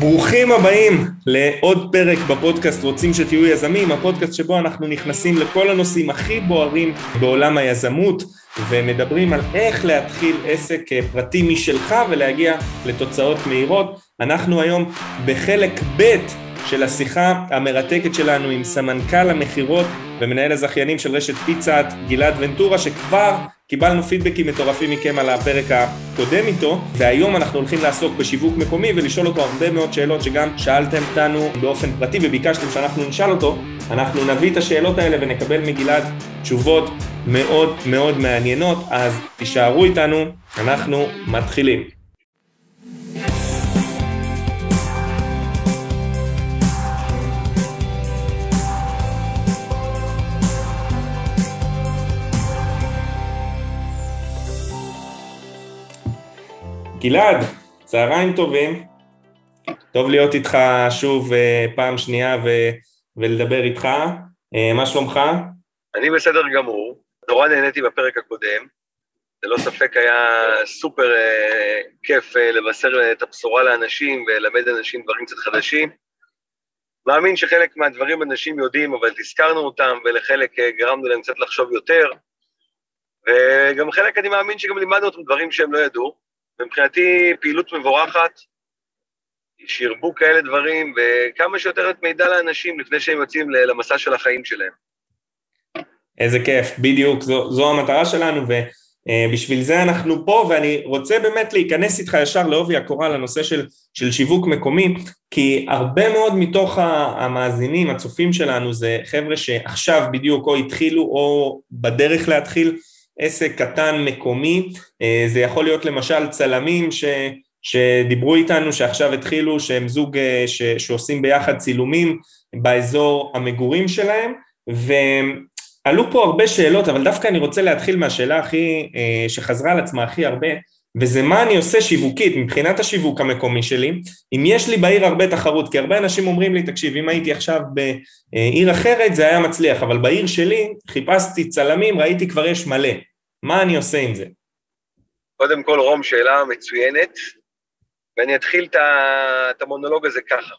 ברוכים הבאים לעוד פרק בפודקאסט רוצים שתהיו יזמים, הפודקאסט שבו אנחנו נכנסים לכל הנושאים הכי בוערים בעולם היזמות ומדברים על איך להתחיל עסק פרטי משלך ולהגיע לתוצאות מהירות. אנחנו היום בחלק ב' של השיחה המרתקת שלנו עם סמנכ"ל המכירות ומנהל הזכיינים של רשת פיצת גלעד ונטורה שכבר קיבלנו פידבקים מטורפים מכם על הפרק הקודם איתו. והיום אנחנו הולכים לעסוק בשיווק מקומי ולשאול אותו הרבה מאוד שאלות שגם שאלתם אותנו באופן פרטי וביקשתם שאנחנו נשאל אותו. אנחנו נביא את השאלות האלה ונקבל מגלעד תשובות מאוד מאוד מעניינות. אז תישארו איתנו אנחנו מתחילים גלעד, צהריים טובים, טוב להיות איתך שוב אה, פעם שנייה ו- ולדבר איתך, אה, מה שלומך? אני בסדר גמור, נורא נהניתי בפרק הקודם, ללא ספק היה סופר אה, כיף אה, לבשר את הבשורה לאנשים וללמד אנשים דברים קצת חדשים. מאמין שחלק מהדברים אנשים יודעים, אבל תזכרנו אותם, ולחלק אה, גרמנו להם קצת לחשוב יותר, וגם חלק אני מאמין שגם לימדנו אותם דברים שהם לא ידעו, ומבחינתי פעילות מבורכת, שירבו כאלה דברים, וכמה שיותר את מידע לאנשים לפני שהם יוצאים למסע של החיים שלהם. איזה כיף, בדיוק, זו, זו המטרה שלנו, ובשביל זה אנחנו פה, ואני רוצה באמת להיכנס איתך ישר לעובי הקורה לנושא של, של שיווק מקומי, כי הרבה מאוד מתוך המאזינים, הצופים שלנו, זה חבר'ה שעכשיו בדיוק או התחילו או בדרך להתחיל, עסק קטן מקומי, אה, זה יכול להיות למשל צלמים ש, שדיברו איתנו שעכשיו התחילו, שהם זוג אה, ש, שעושים ביחד צילומים באזור המגורים שלהם, ועלו פה הרבה שאלות, אבל דווקא אני רוצה להתחיל מהשאלה הכי, אה, שחזרה על עצמה הכי הרבה, וזה מה אני עושה שיווקית מבחינת השיווק המקומי שלי, אם יש לי בעיר הרבה תחרות, כי הרבה אנשים אומרים לי, תקשיב, אם הייתי עכשיו בעיר אחרת זה היה מצליח, אבל בעיר שלי חיפשתי צלמים, ראיתי כבר יש מלא. מה אני עושה עם זה? קודם כל, רום, שאלה מצוינת, ואני אתחיל את המונולוג הזה ככה.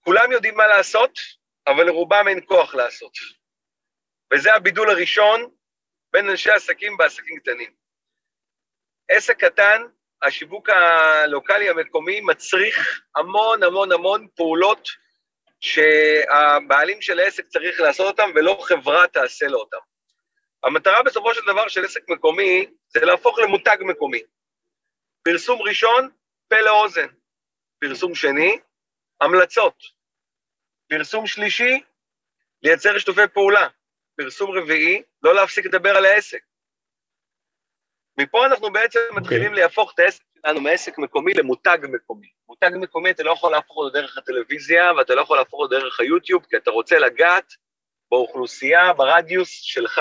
כולם יודעים מה לעשות, אבל לרובם אין כוח לעשות. וזה הבידול הראשון בין אנשי עסקים בעסקים קטנים. עסק קטן, השיווק הלוקאלי המקומי מצריך המון המון המון פעולות שהבעלים של העסק צריך לעשות אותם ולא חברה תעשה לו אותם. המטרה בסופו של דבר של עסק מקומי זה להפוך למותג מקומי. פרסום ראשון, פה לאוזן. פרסום שני, המלצות. פרסום שלישי, לייצר שיתופי פעולה. פרסום רביעי, לא להפסיק לדבר על העסק. מפה אנחנו בעצם okay. אוקיי. מתחילים להפוך את העסק שלנו מעסק מקומי למותג מקומי. מותג מקומי אתה לא יכול להפוך אותו דרך הטלוויזיה ואתה לא יכול להפוך אותו דרך היוטיוב, כי אתה רוצה לגעת באוכלוסייה, ברדיוס שלך,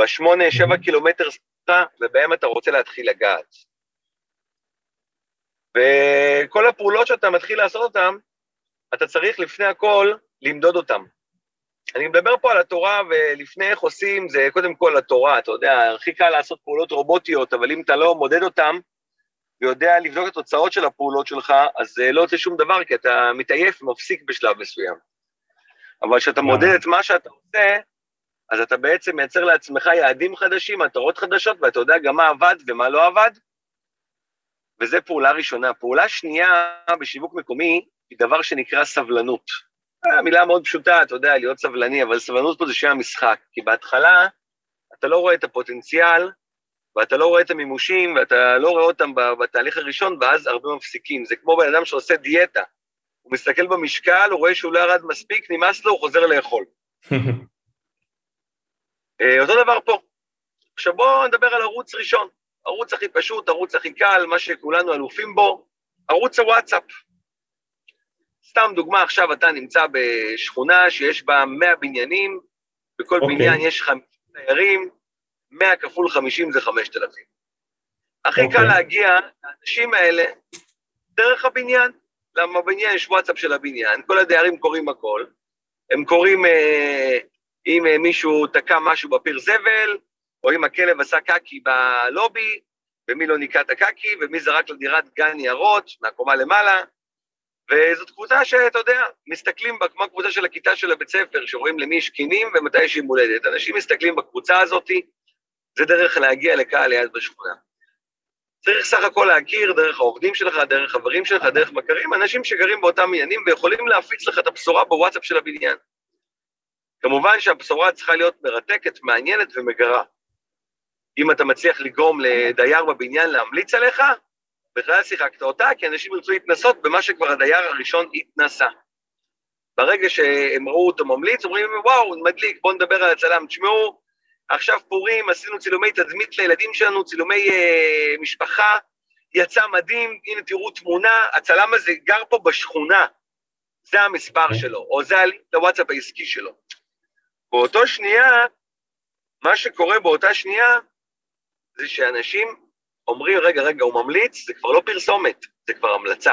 בשמונה, שבע קילומטר שלך, ובהם אתה רוצה להתחיל לגעת. וכל הפעולות שאתה מתחיל לעשות אותן, אתה צריך לפני הכל למדוד אותן. אני מדבר פה על התורה, ולפני איך עושים, זה קודם כל התורה, אתה יודע, הכי קל לעשות פעולות רובוטיות, אבל אם אתה לא מודד אותן, ויודע לבדוק את התוצאות של הפעולות שלך, אז זה לא יוצא שום דבר, כי אתה מתעייף ומפסיק בשלב מסוים. אבל כשאתה מודד את מה שאתה עושה, אז אתה בעצם מייצר לעצמך יעדים חדשים, מטרות חדשות, ואתה יודע גם מה עבד ומה לא עבד, וזו פעולה ראשונה. פעולה שנייה בשיווק מקומי היא דבר שנקרא סבלנות. מילה מאוד פשוטה, אתה יודע, להיות סבלני, אבל סבלנות פה זה שם המשחק, כי בהתחלה אתה לא רואה את הפוטנציאל, ואתה לא רואה את המימושים, ואתה לא רואה אותם בתהליך הראשון, ואז הרבה מפסיקים. זה כמו בן אדם שעושה דיאטה. הוא מסתכל במשקל, הוא רואה שהוא לא ירד מספיק, נמאס לו, הוא חוזר לאכול. אה, אותו דבר פה. עכשיו בואו נדבר על ערוץ ראשון. ערוץ הכי פשוט, ערוץ הכי קל, מה שכולנו אלופים בו, ערוץ הוואטסאפ. סתם דוגמה, עכשיו אתה נמצא בשכונה שיש בה 100 בניינים, בכל okay. אוקיי. בניין יש 50 תיירים, 100 כפול 50 זה 5,000. הכי okay. קל אוקיי. להגיע לאנשים האלה דרך הבניין. למה בבניין יש וואטסאפ של הבניין, כל הדיירים קוראים הכל, הם קוראים אה, אם אה, מישהו תקע משהו בפיר זבל, או אם הכלב עשה קקי בלובי, ומי לא ניקה את הקקי, ומי זרק לדירת גן ניירות מהקומה למעלה, וזאת קבוצה שאתה יודע, מסתכלים בה כמו הקבוצה של הכיתה של הבית ספר, שרואים למי יש קינים ומתי יש יום הולדת. אנשים מסתכלים בקבוצה הזאת, זה דרך להגיע לקהל יד בשכונה. צריך סך הכל להכיר דרך העובדים שלך, דרך חברים שלך, דרך מכרים, אנשים שגרים באותם עניינים ויכולים להפיץ לך את הבשורה בוואטסאפ של הבניין. כמובן שהבשורה צריכה להיות מרתקת, מעניינת ומגרה. אם אתה מצליח לגרום לדייר בבניין להמליץ עליך, בכלל שיחקת אותה, כי אנשים ירצו להתנסות במה שכבר הדייר הראשון התנסה. ברגע שהם ראו אותו ממליץ, אומרים, וואו, מדליק, בואו נדבר על הצלם. תשמעו, עכשיו פורים, עשינו צילומי תדמית לילדים שלנו, צילומי אה, משפחה, יצא מדהים, הנה תראו תמונה, הצלם הזה גר פה בשכונה, זה המספר. אוקיי. שלו, או זה הוואטסאפ העסקי שלו. באותו שנייה, מה שקורה באותה שנייה, זה שאנשים אומרים, רגע, רגע, הוא ממליץ, זה כבר לא פרסומת, זה כבר המלצה.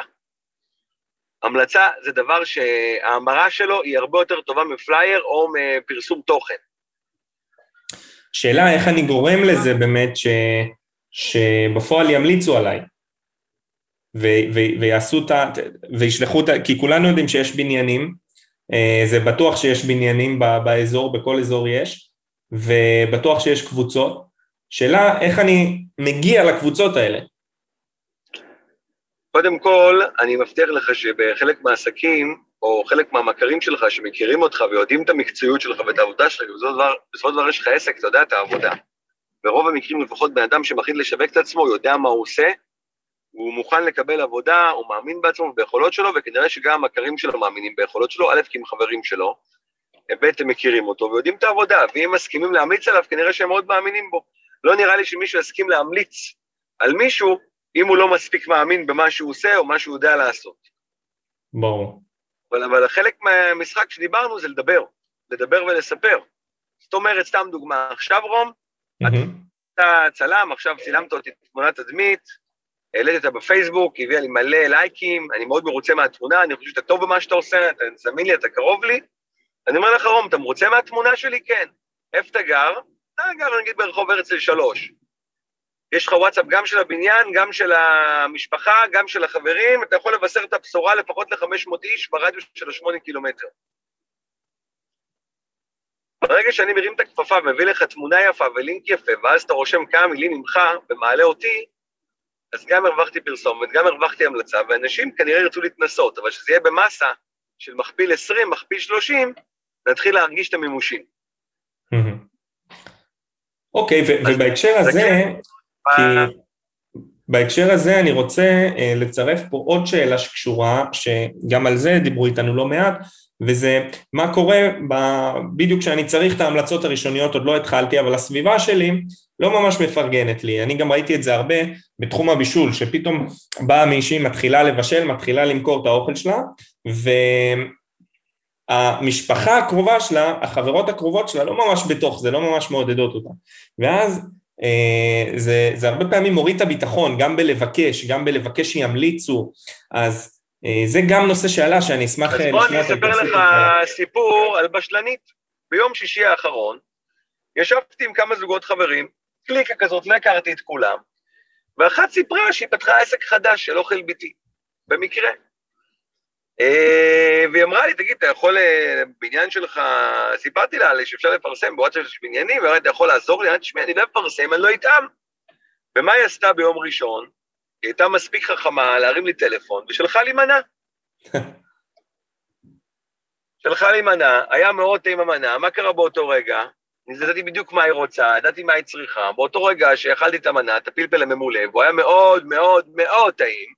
המלצה זה דבר שההמרה שלו היא הרבה יותר טובה מפלייר או מפרסום תוכן. שאלה איך אני גורם לזה באמת ש, שבפועל ימליצו עליי ו, ו, ויעשו את ה... וישלחו את ה... כי כולנו יודעים שיש בניינים, אה, זה בטוח שיש בניינים באזור, בכל אזור יש, ובטוח שיש קבוצות. שאלה איך אני מגיע לקבוצות האלה. קודם כל, אני מבטיח לך שבחלק מהעסקים, או חלק מהמכרים שלך שמכירים אותך ויודעים את המקצועיות שלך ואת העבודה שלך, בסופו של דבר יש לך עסק, אתה יודע את העבודה. ברוב המקרים, לפחות בן אדם שמחליט לשווק את עצמו, יודע מה הוא עושה, הוא מוכן לקבל עבודה, הוא מאמין בעצמו וביכולות שלו, וכנראה שגם המכרים שלו מאמינים ביכולות שלו, א', כי הם חברים שלו, ב', הם מכירים אותו ויודעים את העבודה, ואם מסכימים להמליץ עליו, כנראה שהם מאוד מאמינים בו. לא נראה לי שמישהו יסכים להמליץ על מישהו אם הוא לא מספיק מאמין במה שהוא עושה או מה שהוא יודע לעשות. ברור. אבל, אבל חלק מהמשחק שדיברנו זה לדבר, לדבר ולספר. זאת אומרת, סתם דוגמה, עכשיו רום, mm-hmm. אתה צלם, עכשיו צילמת אותי תמונת תדמית, העלית אותה בפייסבוק, הביאה לי מלא לייקים, אני מאוד מרוצה מהתמונה, אני חושב שאתה טוב במה שאתה עושה, אתה זמין לי, אתה קרוב לי. אני אומר לך, רום, אתה מרוצה מהתמונה שלי? כן. איפה אתה גר? אתה גר נגיד ברחוב הרצל שלוש. יש לך וואטסאפ גם של הבניין, גם של המשפחה, גם של החברים, אתה יכול לבשר את הבשורה לפחות ל-500 איש ברדיוס של ה-8 קילומטר. ברגע שאני מרים את הכפפה ומביא לך תמונה יפה ולינק יפה, ואז אתה רושם כמה מילים ממך ומעלה אותי, אז גם הרווחתי פרסומת, גם הרווחתי המלצה, ואנשים כנראה ירצו להתנסות, אבל שזה יהיה במאסה של מכפיל 20, מכפיל 30, נתחיל להרגיש את המימושים. אוקיי, ובהקשר הזה, כי בהקשר הזה אני רוצה אה, לצרף פה עוד שאלה שקשורה, שגם על זה דיברו איתנו לא מעט, וזה מה קורה ב... בדיוק כשאני צריך את ההמלצות הראשוניות, עוד לא התחלתי, אבל הסביבה שלי לא ממש מפרגנת לי. אני גם ראיתי את זה הרבה בתחום הבישול, שפתאום באה מישהי, מתחילה לבשל, מתחילה למכור את האוכל שלה, והמשפחה הקרובה שלה, החברות הקרובות שלה, לא ממש בתוך זה, לא ממש מעודדות אותה. ואז אה, זה, זה הרבה פעמים מוריד את הביטחון, גם בלבקש, גם בלבקש שימליצו, אז אה, זה גם נושא שעלה שאני אשמח לשמוע. אז בוא אני אספר לך סיפור על בשלנית. ביום שישי האחרון ישבתי עם כמה זוגות חברים, קליקה כזאת, לא הכרתי את כולם, ואחת סיפרה שהיא פתחה עסק חדש של אוכל ביתי, במקרה. אה, והיא אמרה לי, תגיד, אתה יכול, אה, בעניין שלך, סיפרתי לה שאפשר לפרסם בוואטסאפ של בניינים, ואמרתי, אתה יכול לעזור לי? אמרתי, תשמעי, אני לא אפרסם, אני לא אטעם. ומה היא עשתה ביום ראשון? היא הייתה מספיק חכמה להרים לי טלפון, ושלחה לי מנה. שלחה לי מנה, היה מאוד טעים המנה, מה קרה באותו רגע? אני ידעתי בדיוק מה היא רוצה, ידעתי מה היא צריכה, באותו רגע שאכלתי את המנה, את הפלפל הממולא, והוא היה מאוד מאוד מאוד טעים,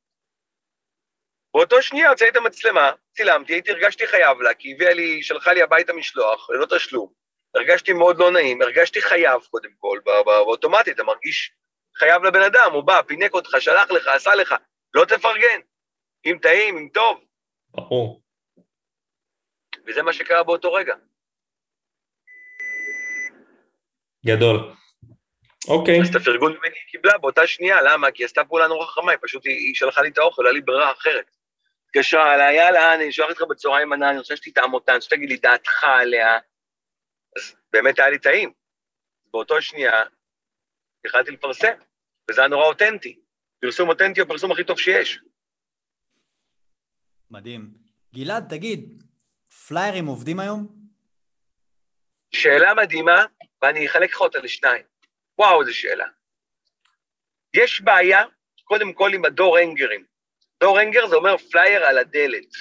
באותו שנייה הוצאתי את המצלמה, צילמתי, הייתי, הרגשתי חייב לה, כי הביאה לי, שלחה לי הביתה משלוח, ללא תשלום. הרגשתי מאוד לא נעים, הרגשתי חייב קודם כל, באוטומטית, אתה מרגיש חייב לבן אדם, הוא בא, פינק אותך, שלח לך, עשה לך, לא תפרגן. אם טעים, אם טוב. ברור. וזה מה שקרה באותו רגע. גדול. אוקיי. אז את הפרגון ממני היא קיבלה באותה שנייה, למה? כי היא עשתה פעולה נורא חכמה, היא פשוט, היא שלחה לי את האוכל, היה לי ברירה אחרת. התקשרה אליי, יאללה, אני שולחת לך בצהריים מנה, אני רוצה שתטעם אותה, אני רוצה שתגיד לי דעתך עליה. אז באמת היה לי טעים. באותו שנייה, יכלתי לפרסם. וזה היה נורא אותנטי. פרסום אותנטי הוא הפרסום הכי טוב שיש. מדהים. גלעד, תגיד, פליירים עובדים היום? שאלה מדהימה, ואני אחלק לך אותה לשניים. וואו, איזו שאלה. יש בעיה, קודם כל עם ה door hanger ים. door hanger זה אומר פלייר על הדלת.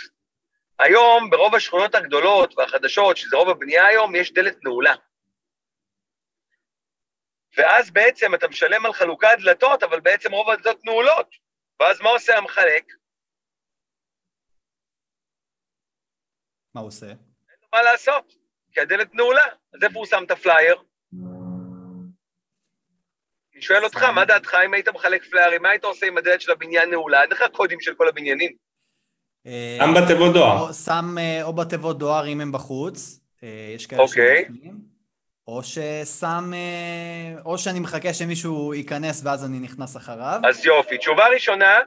היום, ברוב השכונות הגדולות והחדשות, שזה רוב הבנייה היום, יש דלת נעולה. ואז בעצם אתה משלם על חלוקת דלתות, אבל בעצם רוב הדלתות נעולות. ואז מה עושה המחלק? מה עושה? אין לו מה לעשות, כי הדלת נעולה. אז איפה הוא שם את הפלייר? אני שואל אותך, מה דעתך אם היית מחלק פליירים, מה היית עושה עם הדלת של הבניין נעולה? אין לך קודים של כל הבניינים. אה, גם בתיבות דואר. שם אה, או בתיבות דואר אם הם בחוץ, אה, יש כאלה אוקיי. שבפנים, או ששם, או שאני מחכה שמישהו ייכנס ואז אני נכנס אחריו. אז יופי. תשובה ראשונה,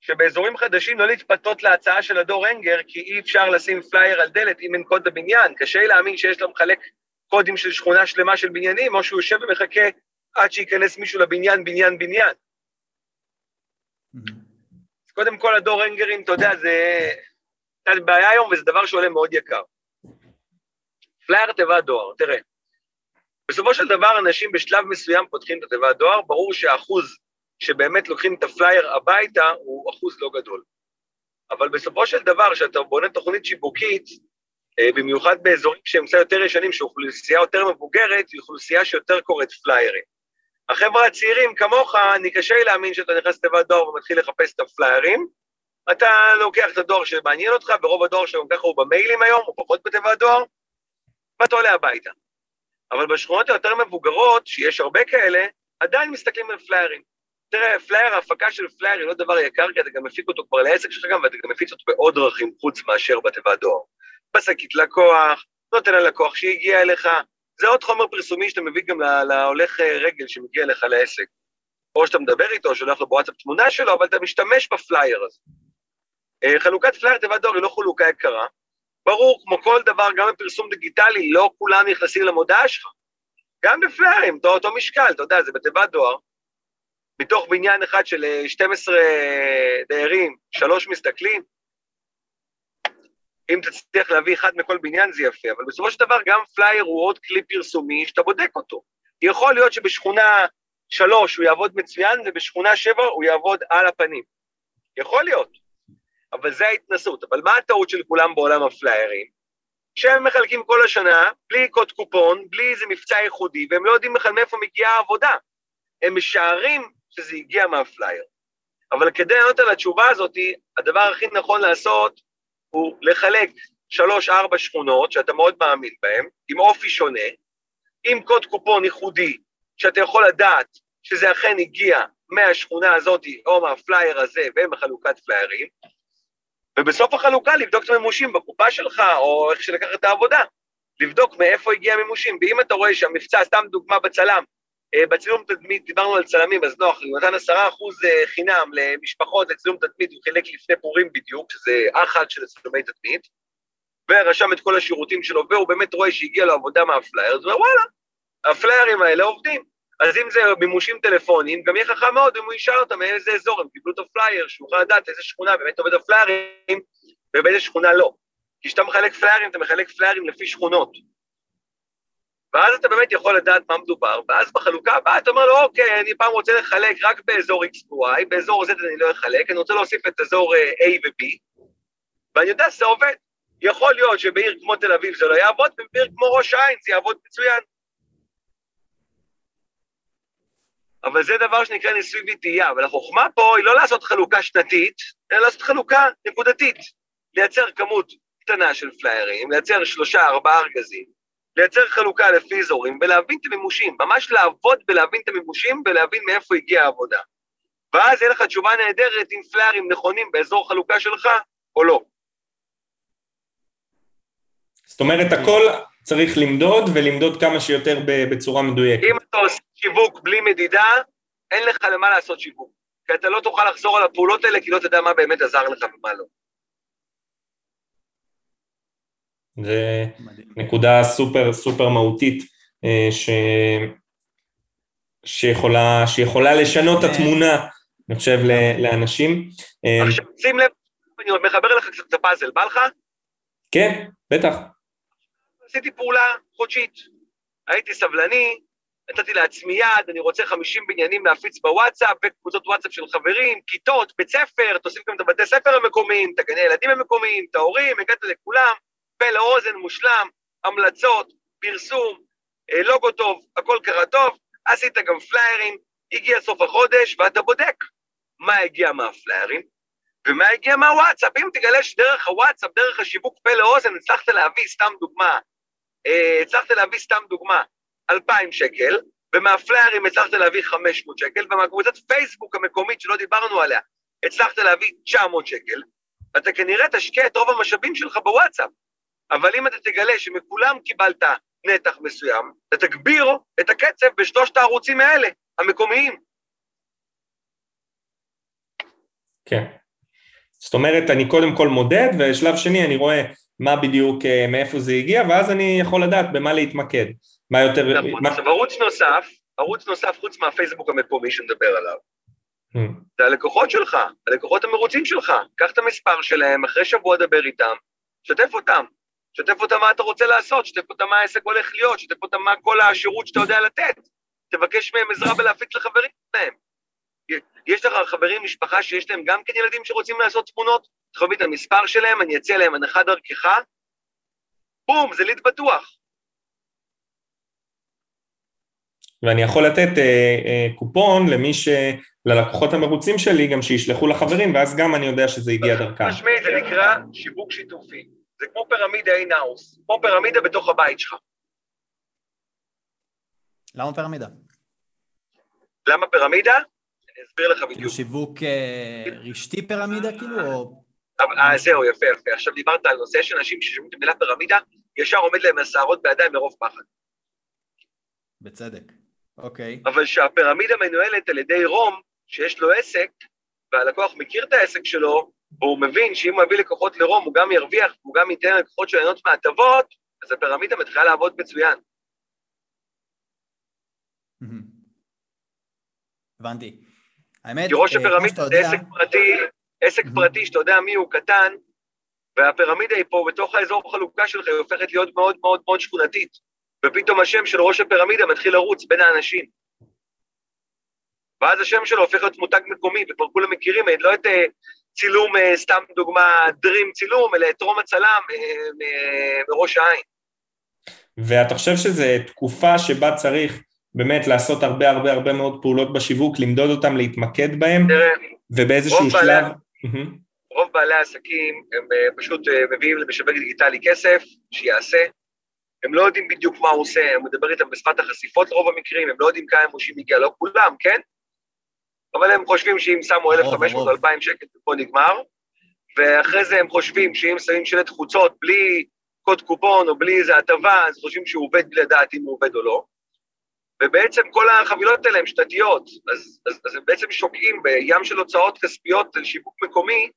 שבאזורים חדשים לא להתפתות להצעה של ה door hanger, כי אי אפשר לשים פלייר על דלת אם אין קוד בבניין. קשה לי להאמין שיש לו מחלק קודים של שכונה שלמה של בניינים, או שהוא יושב ומחכה עד שייכנס מישהו לבניין, בניין, בניין. אז קודם כל, ה door hanger ים, אתה יודע, זה קצת בעיה היום, וזה דבר שעולה מאוד יקר. פלייר תיבת דואר, תראה, בסופו של דבר אנשים בשלב מסוים פותחים את התיבת דואר, ברור שהאחוז שבאמת לוקחים את הפלייר הביתה הוא אחוז לא גדול. אבל בסופו של דבר, כשאתה בונה תוכנית שיווקית, אה, במיוחד באזורים שהם קצת יותר ישנים, שאוכלוסייה יותר מבוגרת, היא אוכלוסייה שיותר קוראת פליירים. החבר'ה הצעירים כמוך, אני קשה לי להאמין שאתה נכנס לתיבת דואר ומתחיל לחפש את הפליירים. אתה לוקח את הדואר שמעניין אותך, ברוב הדואר שגם ככה הוא במיילים היום, הוא פחות בתיבת דואר, ואתה עולה הביתה. אבל בשכונות היותר מבוגרות, שיש הרבה כאלה, עדיין מסתכלים על פליירים. תראה, פלייר, ההפקה של פלייר היא לא דבר יקר, כי אתה גם מפיק אותו כבר לעסק שלך גם, ואתה גם מפיץ אותו בעוד דרכים חוץ מאשר בתיבת דואר. בשקית לקוח, נותן ללקוח שהגיע אליך, זה עוד חומר פרסומי שאתה מביא גם להולך אה, רגל שמגיע אליך לעסק. או שאתה מדבר איתו, שולח לו בוואטסאפ תמונה שלו, אבל אתה משתמש בפלייר הזה. אה, חלוקת פלייר תיבת דואר היא לא חלוקה יקרה. ברור, כמו כל דבר, גם בפרסום דיגיטלי, לא כולם נכנסים למודעה שלך. גם בפליירים, אותו, אותו משקל, אתה יודע, זה בתיבת דואר. מתוך בניין אחד של 12 אה, דיירים, שלוש מסתכלים, אם תצליח להביא אחד מכל בניין זה יפה, אבל בסופו של דבר גם פלייר הוא עוד כלי פרסומי שאתה בודק אותו. יכול להיות שבשכונה שלוש הוא יעבוד מצוין ובשכונה שבע הוא יעבוד על הפנים. יכול להיות, אבל זה ההתנסות. אבל מה הטעות של כולם בעולם הפליירים? שהם מחלקים כל השנה, בלי קוד קופון, בלי איזה מבצע ייחודי, והם לא יודעים בכלל מאיפה מגיעה העבודה. הם משערים שזה הגיע מהפלייר. אבל כדי לענות על התשובה הזאת, הדבר הכי נכון לעשות הוא לחלק שלוש-ארבע שכונות שאתה מאוד מאמין בהן, עם אופי שונה, עם קוד קופון ייחודי, שאתה יכול לדעת שזה אכן הגיע מהשכונה הזאת או מהפלייר הזה ומחלוקת פליירים, ובסוף החלוקה לבדוק את המימושים בקופה שלך, או איך שלקחת את העבודה, לבדוק מאיפה הגיע המימושים. ואם אתה רואה שהמבצע, סתם דוגמה בצלם, בצילום תדמית, דיברנו על צלמים, אז נוח, הוא נתן עשרה אחוז אה, חינם למשפחות לצילום תדמית, הוא חילק לפני פורים בדיוק, שזה אחת של צילומי תדמית, ורשם את כל השירותים שלו, והוא באמת רואה שהגיע לו עבודה מהפלייר, אז הוא אומר, וואלה, הפליירים האלה עובדים. אז אם זה מימושים טלפוניים, גם יהיה חכם מאוד אם הוא ישאל אותם מאיזה אזור הם קיבלו את הפלייר, שהוא יכול לדעת איזה שכונה באמת עובד הפליירים, ובאיזה שכונה לא. כי כשאתה מחלק פליירים, אתה מחלק פליירים לפי שכונות. ואז אתה באמת יכול לדעת מה מדובר, ואז בחלוקה הבאה אתה אומר לו, אוקיי, אני פעם רוצה לחלק רק באזור X ו-Y, באזור Z אני לא אחלק, אני רוצה להוסיף את אזור אה, A ו-B, ואני יודע שזה עובד. יכול להיות שבעיר כמו תל אביב זה לא יעבוד, ובעיר כמו ראש העין זה יעבוד מצוין. אבל זה דבר שנקרא ניסוי וטעייה, אבל החוכמה פה היא לא לעשות חלוקה שנתית, אלא לעשות חלוקה נקודתית. לייצר כמות קטנה של פליירים, לייצר שלושה, ארבעה ארגזים, לייצר חלוקה לפי אזורים ולהבין את המימושים, ממש לעבוד ולהבין את המימושים ולהבין מאיפה הגיעה העבודה. ואז יהיה לך תשובה נהדרת אם פליירים נכונים באזור חלוקה שלך או לא. זאת אומרת, הכל צריך למדוד ולמדוד כמה שיותר בצורה מדויקת. אם אתה עושה שיווק בלי מדידה, אין לך למה לעשות שיווק. כי אתה לא תוכל לחזור על הפעולות האלה, כי לא תדע מה באמת עזר לך ומה לא. זה נקודה סופר סופר מהותית, אה, ש... שיכולה, שיכולה לשנות את התמונה, אני חושב, לאנשים. עכשיו, שים לב, אני מחבר לך קצת את הפאזל, בא לך? כן, בטח. עשיתי פעולה חודשית. הייתי סבלני, נתתי לעצמי יד, אני רוצה 50 בניינים להפיץ בוואטסאפ, וקבוצות וואטסאפ של חברים, כיתות, בית ספר, תוסיף גם את הבתי ספר המקומיים, את הגני הילדים המקומיים, את ההורים, הגעת לכולם, פה לאוזן מושלם, המלצות, פרסום, אה, לוגו טוב, הכל קרה טוב, עשית גם פליירים, הגיע סוף החודש ואתה בודק מה הגיע מהפליירים ומה הגיע מהוואטסאפ. אם תגלה שדרך הוואטסאפ, דרך השיווק פה לאוזן, הצלחת להביא, סתם דוגמה, אה, הצלחת להביא סתם דוגמה, 2,000 שקל, ומהפליירים הצלחת להביא 500 שקל, ומהקבוצת פייסבוק המקומית שלא דיברנו עליה, הצלחת להביא 900 שקל, אתה כנראה תשקיע את רוב המשאבים שלך בוואטסאפ. אבל אם אתה תגלה שמכולם קיבלת נתח מסוים, אתה תגביר את הקצב בשלושת הערוצים האלה, המקומיים. כן. זאת אומרת, אני קודם כל מודד, ושלב שני אני רואה מה בדיוק, אה, מאיפה זה הגיע, ואז אני יכול לדעת במה להתמקד. מה יותר... נכון, מה... עכשיו ערוץ נוסף, ערוץ נוסף חוץ מהפייסבוק המקומי שנדבר עליו, hmm. זה הלקוחות שלך, הלקוחות המרוצים שלך, קח את המספר שלהם, אחרי שבוע דבר איתם, שתף אותם, שתף אותם מה אתה רוצה לעשות, שתף אותם מה העסק הולך להיות, שתף אותם מה כל השירות שאתה יודע לתת, תבקש מהם עזרה בלהפיץ לחברים שלהם. יש לך חברים, משפחה שיש להם גם כן ילדים שרוצים לעשות תמונות, אתה יכול להביא את המספר שלהם, אני אציע להם הנחה דרכך, בום, זה lead בטוח. ואני יכול לתת אה, אה, קופון למי ש... ללקוחות המרוצים שלי, גם שישלחו לחברים, ואז גם אני יודע שזה הגיע דרכם. תשמע, זה נקרא שיווק שיתופי. זה כמו פירמידה in-house, כמו פירמידה בתוך הבית שלך. למה פירמידה? למה פירמידה? אני אסביר לך בדיוק. כאילו שיווק אה, רשתי פירמידה כאילו, או... אה, זהו, יפה, יפה. עכשיו דיברת על נושא של אנשים ששומעים את המילה פירמידה, ישר עומד להם השערות בידיים מרוב פחד. בצדק, אוקיי. אבל שהפירמידה מנוהלת על ידי רום, שיש לו עסק, והלקוח מכיר את העסק שלו, והוא מבין שאם הוא יביא לקוחות לרום, הוא גם ירוויח, הוא גם ייתן ללקוחות שלו ליהנות מהטבות, אז הפירמידה מתחילה לעבוד מצוין. הבנתי. האמת, כי ראש אה, הפירמידה זה עסק פרטי, עסק פרטי שאתה יודע מי הוא קטן, והפירמידה היא פה בתוך האזור חלוקה שלך, היא הופכת להיות מאוד מאוד מאוד שכונתית, ופתאום השם של ראש הפירמידה מתחיל לרוץ בין האנשים. ואז השם שלו הופך להיות מותג מקומי, וכבר כולם מכירים, לא את צילום, אה, סתם דוגמה, דרים צילום, אלא את רום הצלם אה, מראש העין. ואתה חושב שזו תקופה שבה צריך באמת לעשות הרבה הרבה הרבה מאוד פעולות בשיווק, למדוד אותם, להתמקד בהם, ובאיזשהו שלב... בעלי, רוב בעלי העסקים הם פשוט מביאים למשווק דיגיטלי כסף, שיעשה, הם לא יודעים בדיוק מה הוא עושה, הם מדבר איתם בשפת החשיפות לרוב המקרים, הם לא יודעים כמה מושים הגיע, לא כולם, כן? אבל הם חושבים שאם שמו 1,500 או 2,000 שקל, פה נגמר, ואחרי זה הם חושבים שאם שמים שלט חוצות בלי קוד קופון או בלי איזה הטבה, אז חושבים שהוא עובד בלי לדעת אם הוא עובד או לא. ובעצם כל החבילות האלה הן שנתיות, אז, אז, אז הם בעצם שוקעים בים של הוצאות כספיות על שיווק מקומי,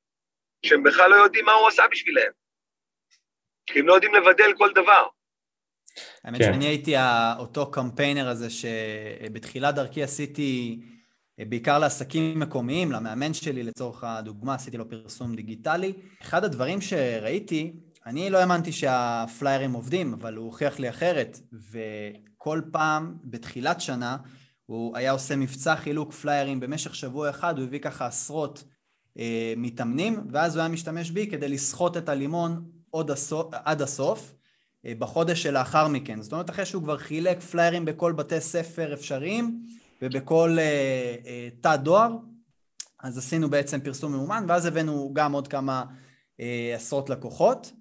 שהם בכלל לא יודעים מה הוא עשה בשבילם. כי הם לא יודעים לבדל כל דבר. האמת כן. שאני הייתי אותו קמפיינר הזה שבתחילת דרכי עשיתי בעיקר לעסקים מקומיים, למאמן שלי לצורך הדוגמה, עשיתי לו פרסום דיגיטלי. אחד הדברים שראיתי, אני לא האמנתי שהפליירים עובדים, אבל הוא הוכיח לי אחרת, וכל פעם בתחילת שנה הוא היה עושה מבצע חילוק פליירים במשך שבוע אחד, הוא הביא ככה עשרות אה, מתאמנים, ואז הוא היה משתמש בי כדי לסחוט את הלימון הסוף, עד הסוף. אה, בחודש שלאחר מכן. זאת אומרת, אחרי שהוא כבר חילק פליירים בכל בתי ספר אפשריים ובכל אה, אה, תא דואר, אז עשינו בעצם פרסום מאומן, ואז הבאנו גם עוד כמה אה, עשרות לקוחות.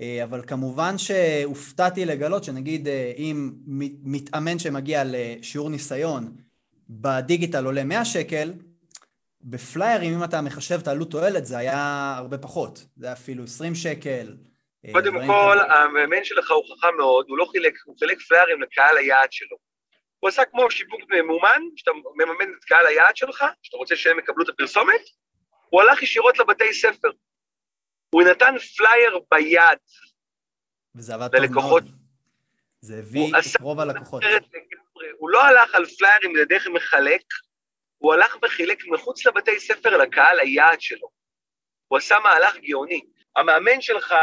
אה, אבל כמובן שהופתעתי לגלות שנגיד אה, אם מתאמן שמגיע לשיעור ניסיון בדיגיטל עולה 100 שקל, בפליירים, אם אתה מחשב את העלות תועלת, זה היה הרבה פחות. זה היה אפילו 20 שקל, אה, קודם כל, המאמן שלך הוא חכם מאוד, הוא לא חילק, הוא חילק פליירים לקהל היעד שלו. הוא עשה כמו שיווק ממומן, שאתה מממן את קהל היעד שלך, שאתה רוצה שהם יקבלו את הפרסומת, הוא הלך ישירות לבתי ספר. הוא נתן פלייר ביד. וזה עבד טוב מאוד. זה הביא את רוב הלקוחות. הוא לא הלך על פליירים לדרך מחלק, הוא הלך וחילק מחוץ לבתי ספר לקהל היעד שלו. הוא עשה מהלך גאוני. המאמן שלך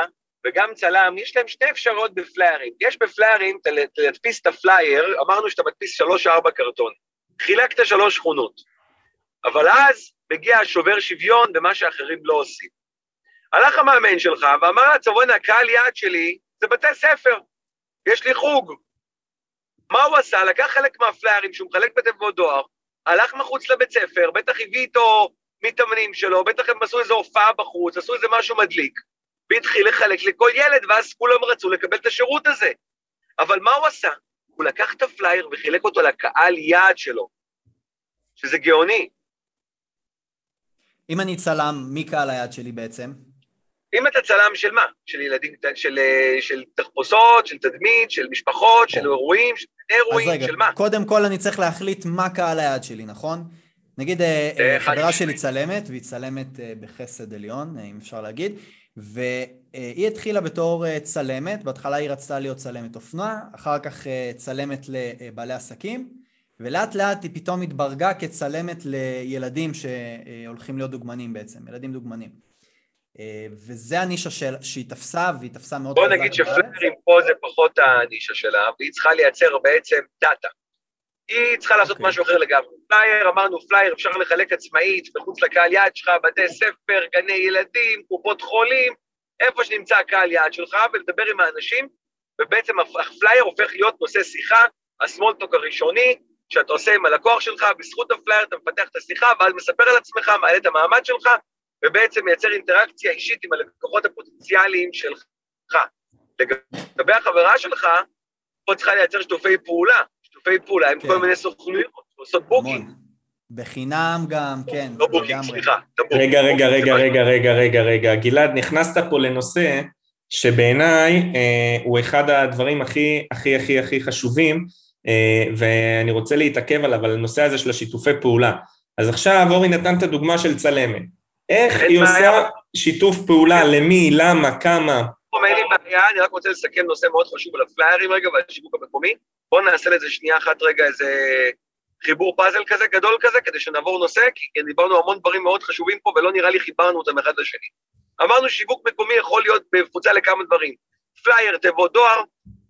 וגם צלם, יש להם שתי אפשרויות בפליירים. יש בפליירים, תדפיס את הפלייר, אמרנו שאתה מדפיס שלוש-ארבע קרטון. חילקת שלוש שכונות. אבל אז מגיע השובר שוויון ומה שאחרים לא עושים. הלך המאמן שלך ואמר לעצמו, בוא'נה, הקהל יעד שלי זה בתי ספר, יש לי חוג. מה הוא עשה? לקח חלק מהפליירים שהוא מחלק בתיבות דואר, הלך מחוץ לבית ספר, בטח הביא איתו מתאמנים שלו, בטח הם עשו איזו הופעה בחוץ, עשו איזה משהו מדליק, והתחיל לחלק לכל ילד, ואז כולם רצו לקבל את השירות הזה. אבל מה הוא עשה? הוא לקח את הפלייר וחילק אותו לקהל יעד שלו, שזה גאוני. אם אני צלם, מי קהל היעד שלי בעצם? אם אתה צלם של מה? של ילדים, של, של תחפושות, של תדמית, של משפחות, של אירועים, של אירועים, רגע, של מה? קודם כל אני צריך להחליט מה קהל היעד שלי, נכון? נגיד אה, אה, חברה שלי צלמת, והיא צלמת אה, בחסד עליון, אם אפשר להגיד, והיא התחילה בתור צלמת, בהתחלה היא רצתה להיות צלמת אופנוע, אחר כך צלמת לבעלי עסקים, ולאט לאט היא פתאום התברגה כצלמת לילדים שהולכים להיות דוגמנים בעצם, ילדים דוגמנים. וזה הנישה של, שהיא תפסה, והיא תפסה מאוד. בוא נגיד שפליירים פה זה פחות הנישה שלה, והיא צריכה לייצר בעצם דאטה. היא צריכה לעשות okay. אוקיי. משהו אחר לגמרי. פלייר, אמרנו פלייר, אפשר לחלק עצמאית, מחוץ לקהל יעד שלך, בתי ספר, גני ילדים, קופות חולים, איפה שנמצא הקהל יעד שלך, ולדבר עם האנשים, ובעצם הפלייר הופך להיות נושא שיחה, ה small talk הראשוני, שאתה עושה עם הלקוח שלך, בזכות הפלייר אתה מפתח את השיחה, ואז מספר על עצמך, מעלה את המעמד שלך, ובעצם מייצר אינטראקציה אישית עם הלקוחות הפוטנציאליים שלך. לגבי החברה שלך, פה צריכה לייצר שיתופי פעולה, שיתופי פעולה עם כן. כל מיני סוכנויות, עושות booking. בחינם גם, כן. לא booking, סליחה. רגע, רגע, רגע, רגע, רגע, רגע, רגע. גלעד, נכנסת פה לנושא שבעיניי אה, הוא אחד הדברים הכי, הכי, הכי, הכי חשובים, אה, ואני רוצה להתעכב עליו, על הנושא הזה של השיתופי פעולה. אז עכשיו אורי נתן את הדוגמה של צלמת. איך היא עושה שיתוף פעולה, למי, למה, כמה? אין לי בעיה, אני רק רוצה לסכם נושא מאוד חשוב על הפליירים רגע ועל השיווק המקומי. בואו נעשה לזה שנייה אחת רגע איזה חיבור פאזל כזה, גדול כזה, כדי שנעבור נושא, כי דיברנו המון דברים מאוד חשובים פה ולא נראה לי חיברנו אותם אחד לשני. אמרנו שיווק מקומי יכול להיות מפוצל לכמה דברים. פלייר, תיבות דואר,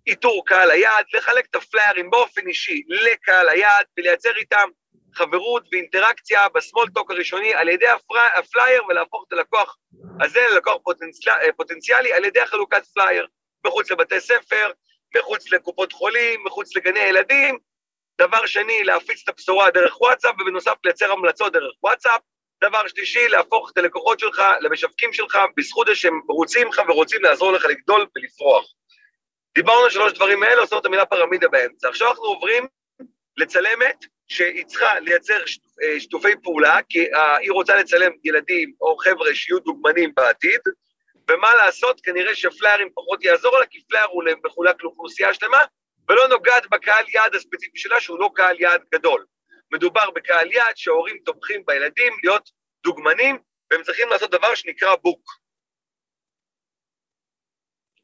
איתור קהל היעד, לחלק את הפליירים באופן אישי לקהל היעד ולייצר איתם חברות ואינטראקציה ב small talk הראשוני על ידי הפלייר ולהפוך את הלקוח הזה ללקוח פוטנציאלי, פוטנציאלי על ידי חלוקת פלייר מחוץ לבתי ספר, מחוץ לקופות חולים, מחוץ לגני ילדים. דבר שני, להפיץ את הבשורה דרך וואטסאפ, ובנוסף לייצר המלצות דרך וואטסאפ. דבר שלישי, להפוך את הלקוחות שלך למשווקים שלך, בזכות זה שהם רוצים לך ורוצים לעזור לך לגדול ולפרוח. דיברנו על שלוש דברים האלה, עושים את המילה פרמידה באמצע. עכשיו אנחנו עוברים לצלמת שהיא צריכה לייצר אה, שיתופי פעולה, כי היא רוצה לצלם ילדים או חבר'ה שיהיו דוגמנים בעתיד, ומה לעשות, כנראה שפליירים פחות יעזור לה, כי פלייר הוא מחולק לאוכלוסייה שלמה, ולא נוגעת בקהל יעד הספציפי שלה, שהוא לא קהל יעד גדול. מדובר בקהל יעד שההורים תומכים בילדים להיות דוגמנים, והם צריכים לעשות דבר שנקרא בוק.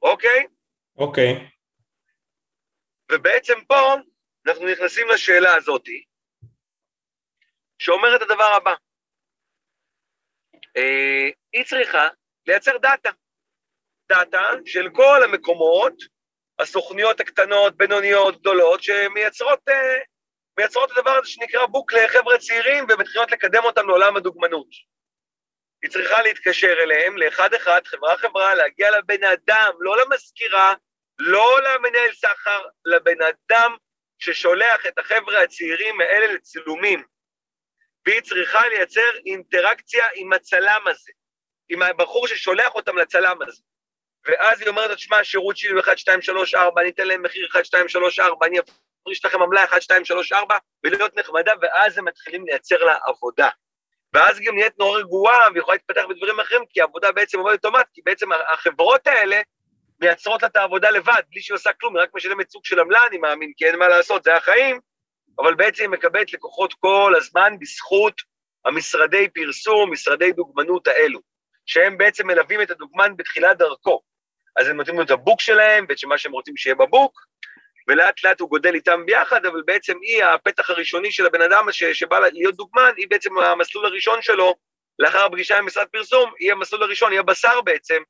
אוקיי? אוקיי. ובעצם פה אנחנו נכנסים לשאלה הזאתי, שאומרת את הדבר הבא. אה, היא צריכה לייצר דאטה. דאטה של כל המקומות, הסוכניות הקטנות, בינוניות, גדולות, שמייצרות אה, מייצרות את הדבר הזה שנקרא בוק לחבר'ה צעירים ומתחילות לקדם אותם לעולם הדוגמנות. היא צריכה להתקשר אליהם לאחד-אחד, חברה-חברה, להגיע לבן אדם, לא למזכירה, לא למנהל סחר, לבן אדם ששולח את החבר'ה הצעירים האלה לצילומים. והיא צריכה לייצר אינטראקציה עם הצלם הזה. עם הבחור ששולח אותם לצלם הזה. ואז היא אומרת, תשמע, השירות שלי הוא 1, 2, 3, 4, אני אתן להם מחיר 1, 2, 3, 4, אני אפריש לכם עמלה 1, 2, 3, 4, ולהיות נחמדה, ואז הם מתחילים לייצר לה עבודה. ואז גם נהיית נורא רגועה ויכולה להתפתח בדברים אחרים, כי העבודה בעצם עובדת אוטומט, כי בעצם החברות האלה מייצרות לה את העבודה לבד, בלי שהיא עושה כלום, היא רק משלמת סוג של עמלה, אני מאמין, כי אין מה לעשות, זה החיים, אבל בעצם היא מקבלת לקוחות כל הזמן בזכות המשרדי פרסום, משרדי דוגמנות האלו. שהם בעצם מלווים את הדוגמן בתחילת דרכו. אז הם נותנים לו את הבוק שלהם, ואת מה שהם רוצים שיהיה בבוק, ולאט לאט הוא גודל איתם ביחד, אבל בעצם היא הפתח הראשוני של הבן אדם ש, שבא להיות דוגמן, היא בעצם המסלול הראשון שלו, לאחר הפגישה עם משרד פרסום, היא המסלול הראשון, היא הבשר בעצם,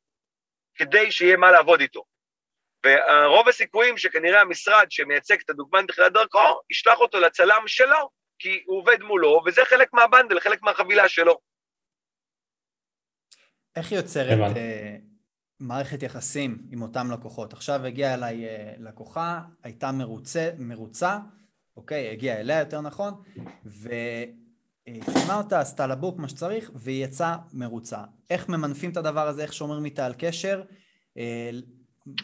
כדי שיהיה מה לעבוד איתו. ורוב הסיכויים שכנראה המשרד שמייצג את הדוגמן בתחילת דרכו, ישלח אותו לצלם שלו, כי הוא עובד מולו, וזה חלק מהבנדל, חלק מהחבילה שלו. איך יוצרת uh, מערכת יחסים עם אותם לקוחות? עכשיו הגיעה אליי uh, לקוחה, הייתה מרוצה, מרוצה, אוקיי, הגיעה אליה יותר נכון, וציינה אותה, עשתה לה בוק, מה שצריך, והיא יצאה מרוצה. איך ממנפים את הדבר הזה, איך שומרים איתה על קשר? אה,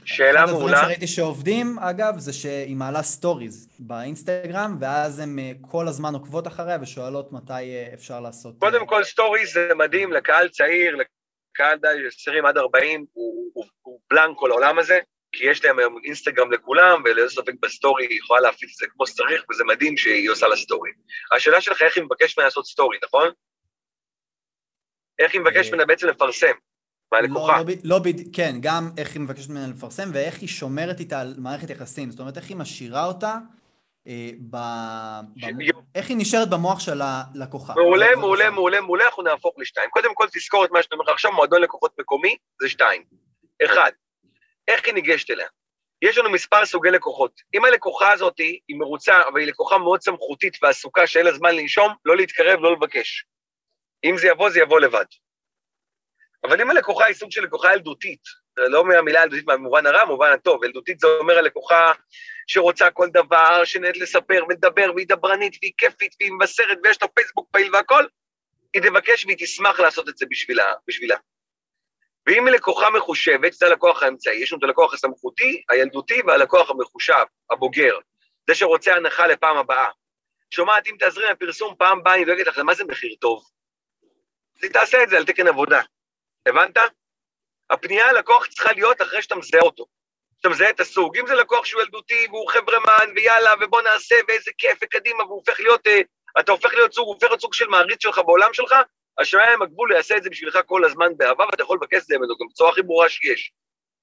שאלה מעולה. אחד הדברים שראיתי שעובדים, אגב, זה שהיא מעלה סטוריז באינסטגרם, ואז הן אה, כל הזמן עוקבות אחריה ושואלות מתי אה, אפשר לעשות... אה, קודם כל, סטוריז זה מדהים לקהל צעיר, לקהל גילאי 20 עד 40, הוא, הוא, הוא בלנקו לעולם הזה, כי יש להם היום אינסטגרם לכולם, וללא ספק בסטורי היא יכולה להפיץ את זה כמו שצריך, וזה מדהים שהיא עושה לה סטורי. השאלה שלך, איך היא מבקשת ממנה לעשות סטורי, נכון? איך היא מבקשת ממנה בעצם לפרסם? מהלקוחה. לא, לא, לא, כן, גם איך היא מבקשת ממנה לפרסם ואיך היא שומרת איתה על מערכת יחסים, זאת אומרת איך היא משאירה אותה, אה, ב... ש... איך היא נשארת במוח של הלקוחה. מעולה, מעולה, מעולה, מעולה, אנחנו נהפוך לשתיים. קודם כל תזכור את מה שאתה אומר עכשיו, מועדון לקוחות מקומי זה שתיים. אחד, איך היא ניגשת אליה? יש לנו מספר סוגי לקוחות. אם הלקוחה הזאת היא מרוצה, אבל היא לקוחה מאוד סמכותית ועסוקה שאין לה זמן לנשום, לא להתקרב, לא לבקש. אם זה יבוא, זה יבוא לבד. אבל אם הלקוחה היא סוג של לקוחה ילדותית, לא מהמילה ילדותית במובן הרע, במובן הטוב, ילדותית זה אומר הלקוחה שרוצה כל דבר, שנהנית לספר ולדבר, והיא דברנית, והיא כיפית, והיא מבשרת, ויש לה פייסבוק פעיל והכל, היא תבקש והיא תשמח לעשות את זה בשבילה. בשבילה. ואם היא לקוחה מחושבת, זה הלקוח האמצעי, יש לנו את הלקוח הסמכותי, הילדותי והלקוח המחושב, הבוגר, זה שרוצה הנחה לפעם הבאה. שומעת, אם תעזרי מהפרסום פעם באה, אני דואגת לך, מה זה מחיר טוב? אז היא תעשה את זה על תקן עבודה. הבנת? הפנייה ללקוח צריכה להיות אחרי שאתה מזהה אותו. שאתה מזהה את הסוג. אם זה לקוח שהוא ילדותי והוא חברמן ויאללה ובוא נעשה ואיזה כיף וקדימה והוא הופך להיות, אה, אתה הופך להיות סוג, הוא הופך להיות סוג של מעריץ שלך בעולם שלך, השמיים הגבול יעשה את זה בשבילך כל הזמן באהבה ואתה יכול לבקש את זה ממנו גם בצורה הכי ברורה שיש.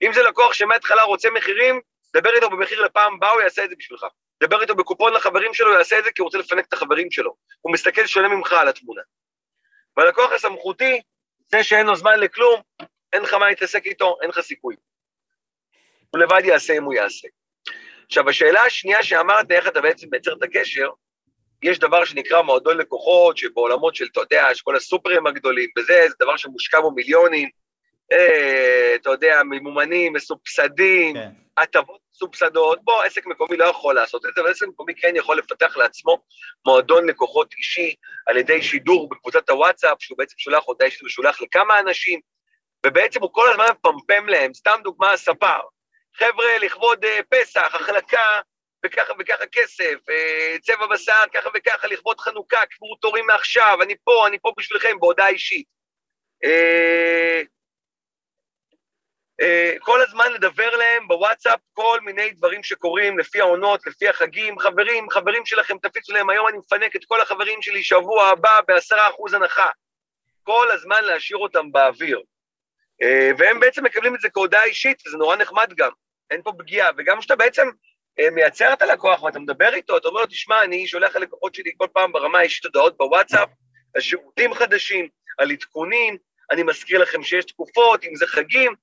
אם זה לקוח שמההתחלה רוצה מחירים, דבר איתו במחיר לפעם הבאה, הוא יעשה את זה בשבילך. דבר איתו בקופון לחברים שלו, הוא יעשה את זה כי הוא רוצה לפנק את החברים שלו. הוא מסתכל שונה ממך על התמונה. והלקוח הסמכותי, זה שאין לו זמן לכלום, אין לך מה להתעסק איתו, אין לך סיכוי. הוא לבד יעשה אם הוא יעשה. עכשיו, השאלה השנייה שאמרת, איך אתה בעצם מייצר את הקשר, יש דבר שנקרא מועדון לקוחות, שבעולמות של, אתה יודע, יש כל הסופרים הגדולים, וזה, זה דבר שמושקע בו מיליונים, אה, אתה יודע, ממומנים, מסובסדים, כן. הטבות מסובסדות. בוא, עסק מקומי לא יכול לעשות את זה, אבל עסק מקומי כן יכול לפתח לעצמו מועדון לקוחות אישי על ידי שידור בקבוצת הוואטסאפ, שהוא בעצם שולח הודעה אישית ושולח לכמה אנשים, ובעצם הוא כל הזמן מפמפם להם, סתם דוגמה, הספר. חבר'ה, לכבוד uh, פסח, החלקה, וככה וככה כסף, uh, צבע בשר, ככה וככה, לכבוד חנוכה, קברו תורים מעכשיו, אני פה, אני פה בשבילכם, בהודעה אישית. אה, כל הזמן לדבר להם בוואטסאפ כל מיני דברים שקורים לפי העונות, לפי החגים. חברים, חברים שלכם, תפיצו להם, היום אני מפנק את כל החברים שלי שבוע הבא בעשרה אחוז הנחה. כל הזמן להשאיר אותם באוויר. אה, והם בעצם מקבלים את זה כהודעה אישית, וזה נורא נחמד גם, אין פה פגיעה. וגם כשאתה בעצם אה, מייצר את הלקוח ואתה מדבר איתו, אתה אומר לו, תשמע, אני שולח ללקוחות שלי כל פעם ברמה האישית הודעות בוואטסאפ, על שירותים חדשים, על עדכונים, אני מזכיר לכם שיש תקופות, אם זה חגים,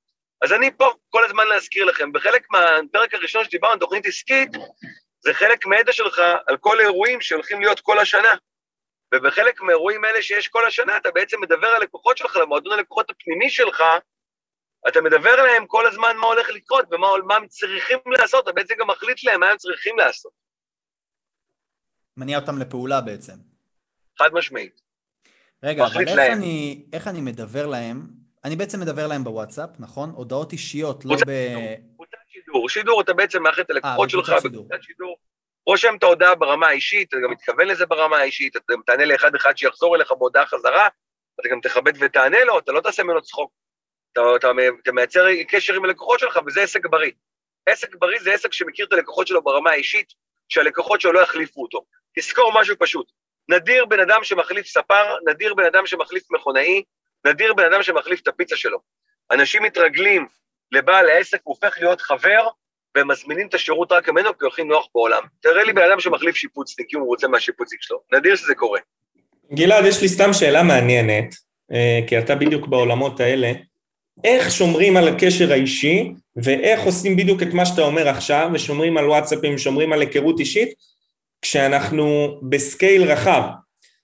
אז אני פה כל הזמן להזכיר לכם. בחלק מהפרק הראשון שדיברנו על תוכנית עסקית, זה חלק מהידע שלך על כל האירועים שהולכים להיות כל השנה. ובחלק מהאירועים האלה שיש כל השנה, אתה בעצם מדבר על לקוחות שלך, למועדון הלקוחות הפנימי שלך, אתה מדבר להם כל הזמן מה הולך לקרות ומה הם צריכים לעשות, אתה בעצם גם מחליט להם מה הם צריכים לעשות. מניע אותם לפעולה בעצם. חד משמעית. רגע, אבל איך אני, איך אני מדבר להם אני בעצם מדבר להם בוואטסאפ, נכון? הודעות אישיות, לא ב... קבוצת שידור. שידור, אתה בעצם מאחד את הלקוחות אה, שלך בקבוצת שידור. רושם את ההודעה ברמה האישית, אתה גם מתכוון לזה ברמה האישית, אתה גם תענה לאחד אחד שיחזור אליך בהודעה חזרה, אתה גם תכבד ותענה לו, אתה לא תעשה ממנו צחוק. אתה, אתה, אתה מייצר קשר עם הלקוחות שלך, וזה עסק בריא. עסק בריא זה עסק שמכיר את הלקוחות שלו ברמה האישית, שהלקוחות שלו לא יחליפו אותו. תזכור משהו פשוט, נדיר בן אדם שמחליף ספר, נדיר בן אדם שמחליף מכונאי, נדיר בן אדם שמחליף את הפיצה שלו. אנשים מתרגלים לבעל העסק, הוא הופך להיות חבר, והם מזמינים את השירות רק ממנו כי הוא הכי נוח בעולם. תראה לי בן אדם שמחליף שיפוצניק, כי הוא רוצה מהשיפוצניק שלו. נדיר שזה קורה. גלעד, יש לי סתם שאלה מעניינת, אה, כי אתה בדיוק בעולמות האלה. איך שומרים על הקשר האישי, ואיך עושים בדיוק את מה שאתה אומר עכשיו, ושומרים על וואטסאפים, שומרים על היכרות אישית, כשאנחנו בסקייל רחב.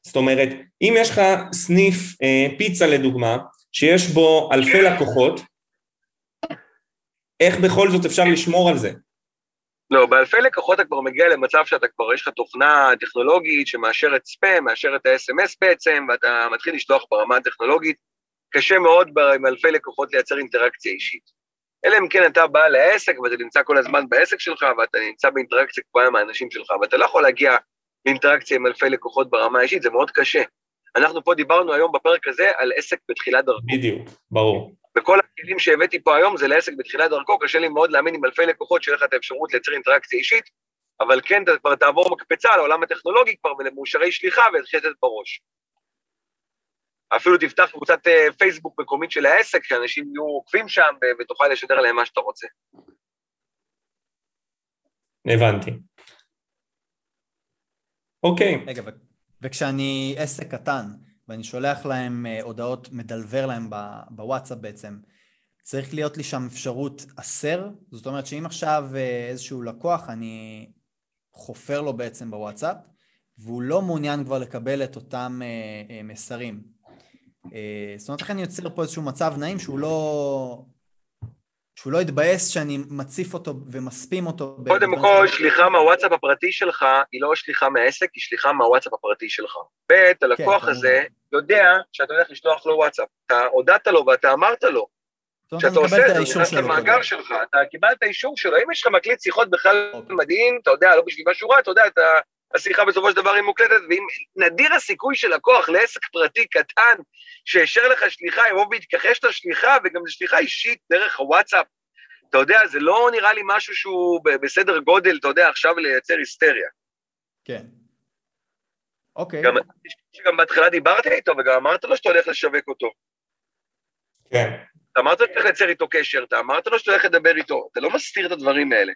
זאת אומרת, אם יש לך סניף אה, פיצה לדוגמה, שיש בו אלפי לקוחות, איך בכל זאת אפשר לשמור על זה? לא, באלפי לקוחות אתה כבר מגיע למצב שאתה כבר, יש לך תוכנה טכנולוגית שמאשרת ספאם, מאשרת את ה-SMS בעצם, ואתה מתחיל לשלוח ברמה הטכנולוגית. קשה מאוד עם אלפי לקוחות לייצר אינטראקציה אישית. אלא אם כן אתה בא לעסק ואתה נמצא כל הזמן בעסק שלך ואתה נמצא באינטראקציה קבועה עם האנשים שלך, ואתה לא יכול להגיע לאינטראקציה עם אלפי לקוחות ברמה האישית, זה מאוד קשה. אנחנו פה דיברנו היום בפרק הזה על עסק בתחילת דרכו. בדיוק, ברור. וכל הכלים שהבאתי פה היום זה לעסק בתחילת דרכו, קשה לי מאוד להאמין עם אלפי לקוחות שיהיה לך את האפשרות לייצר אינטראקציה אישית, אבל כן, אתה כבר תעבור מקפצה לעולם הטכנולוגי כבר ולמאושרי שליחה ויתחיל לתת בראש. אפילו תפתח קבוצת אה, פייסבוק מקומית של העסק, שאנשים יהיו עוקבים שם ותוכל לשדר להם מה שאתה רוצה. הבנתי. אוקיי. רגע, וכשאני עסק קטן, ואני שולח להם אה, הודעות, מדלבר להם בוואטסאפ בעצם, צריך להיות לי שם אפשרות הסר? זאת אומרת שאם עכשיו אה, איזשהו לקוח, אני חופר לו בעצם בוואטסאפ, והוא לא מעוניין כבר לקבל את אותם אה, מסרים. זאת אומרת, איך אני יוצר פה איזשהו מצב נעים שהוא לא... שהוא לא יתבאס שאני מציף אותו ומספים אותו. קודם כל, שליחה מהוואטסאפ הפרטי שלך היא לא שליחה מהעסק, היא שליחה מהוואטסאפ הפרטי שלך. ב', הלקוח כן, הזה יודע שאתה הולך לשלוח לו וואטסאפ. אתה הודעת לו ואתה אמרת לו. כשאתה עושה את זה, אתה נכנס למאגר שלך, אתה קיבלת אישור שלו. אם יש לך מקליט שיחות בכלל אוקיי. מדהים, אתה יודע, לא בשביל משהו רע, אתה יודע, אתה... השיחה בסופו של דבר היא מוקלטת, ואם נדיר הסיכוי של לקוח לעסק פרטי קטן, שאישר לך שליחה, יבוא ויתכחש לשליחה, וגם לשליחה אישית דרך הוואטסאפ, אתה יודע, זה לא נראה לי משהו שהוא בסדר גודל, אתה יודע, עכשיו לייצר היסטריה. כן. אוקיי. גם, שגם בהתחלה דיברת איתו וגם אמרת לו שאתה הולך לשווק אותו. כן. אתה אמרת לו שאתה הולך לייצר איתו קשר, אתה אמרת לו שאתה הולך לדבר איתו, אתה לא מסתיר את הדברים האלה.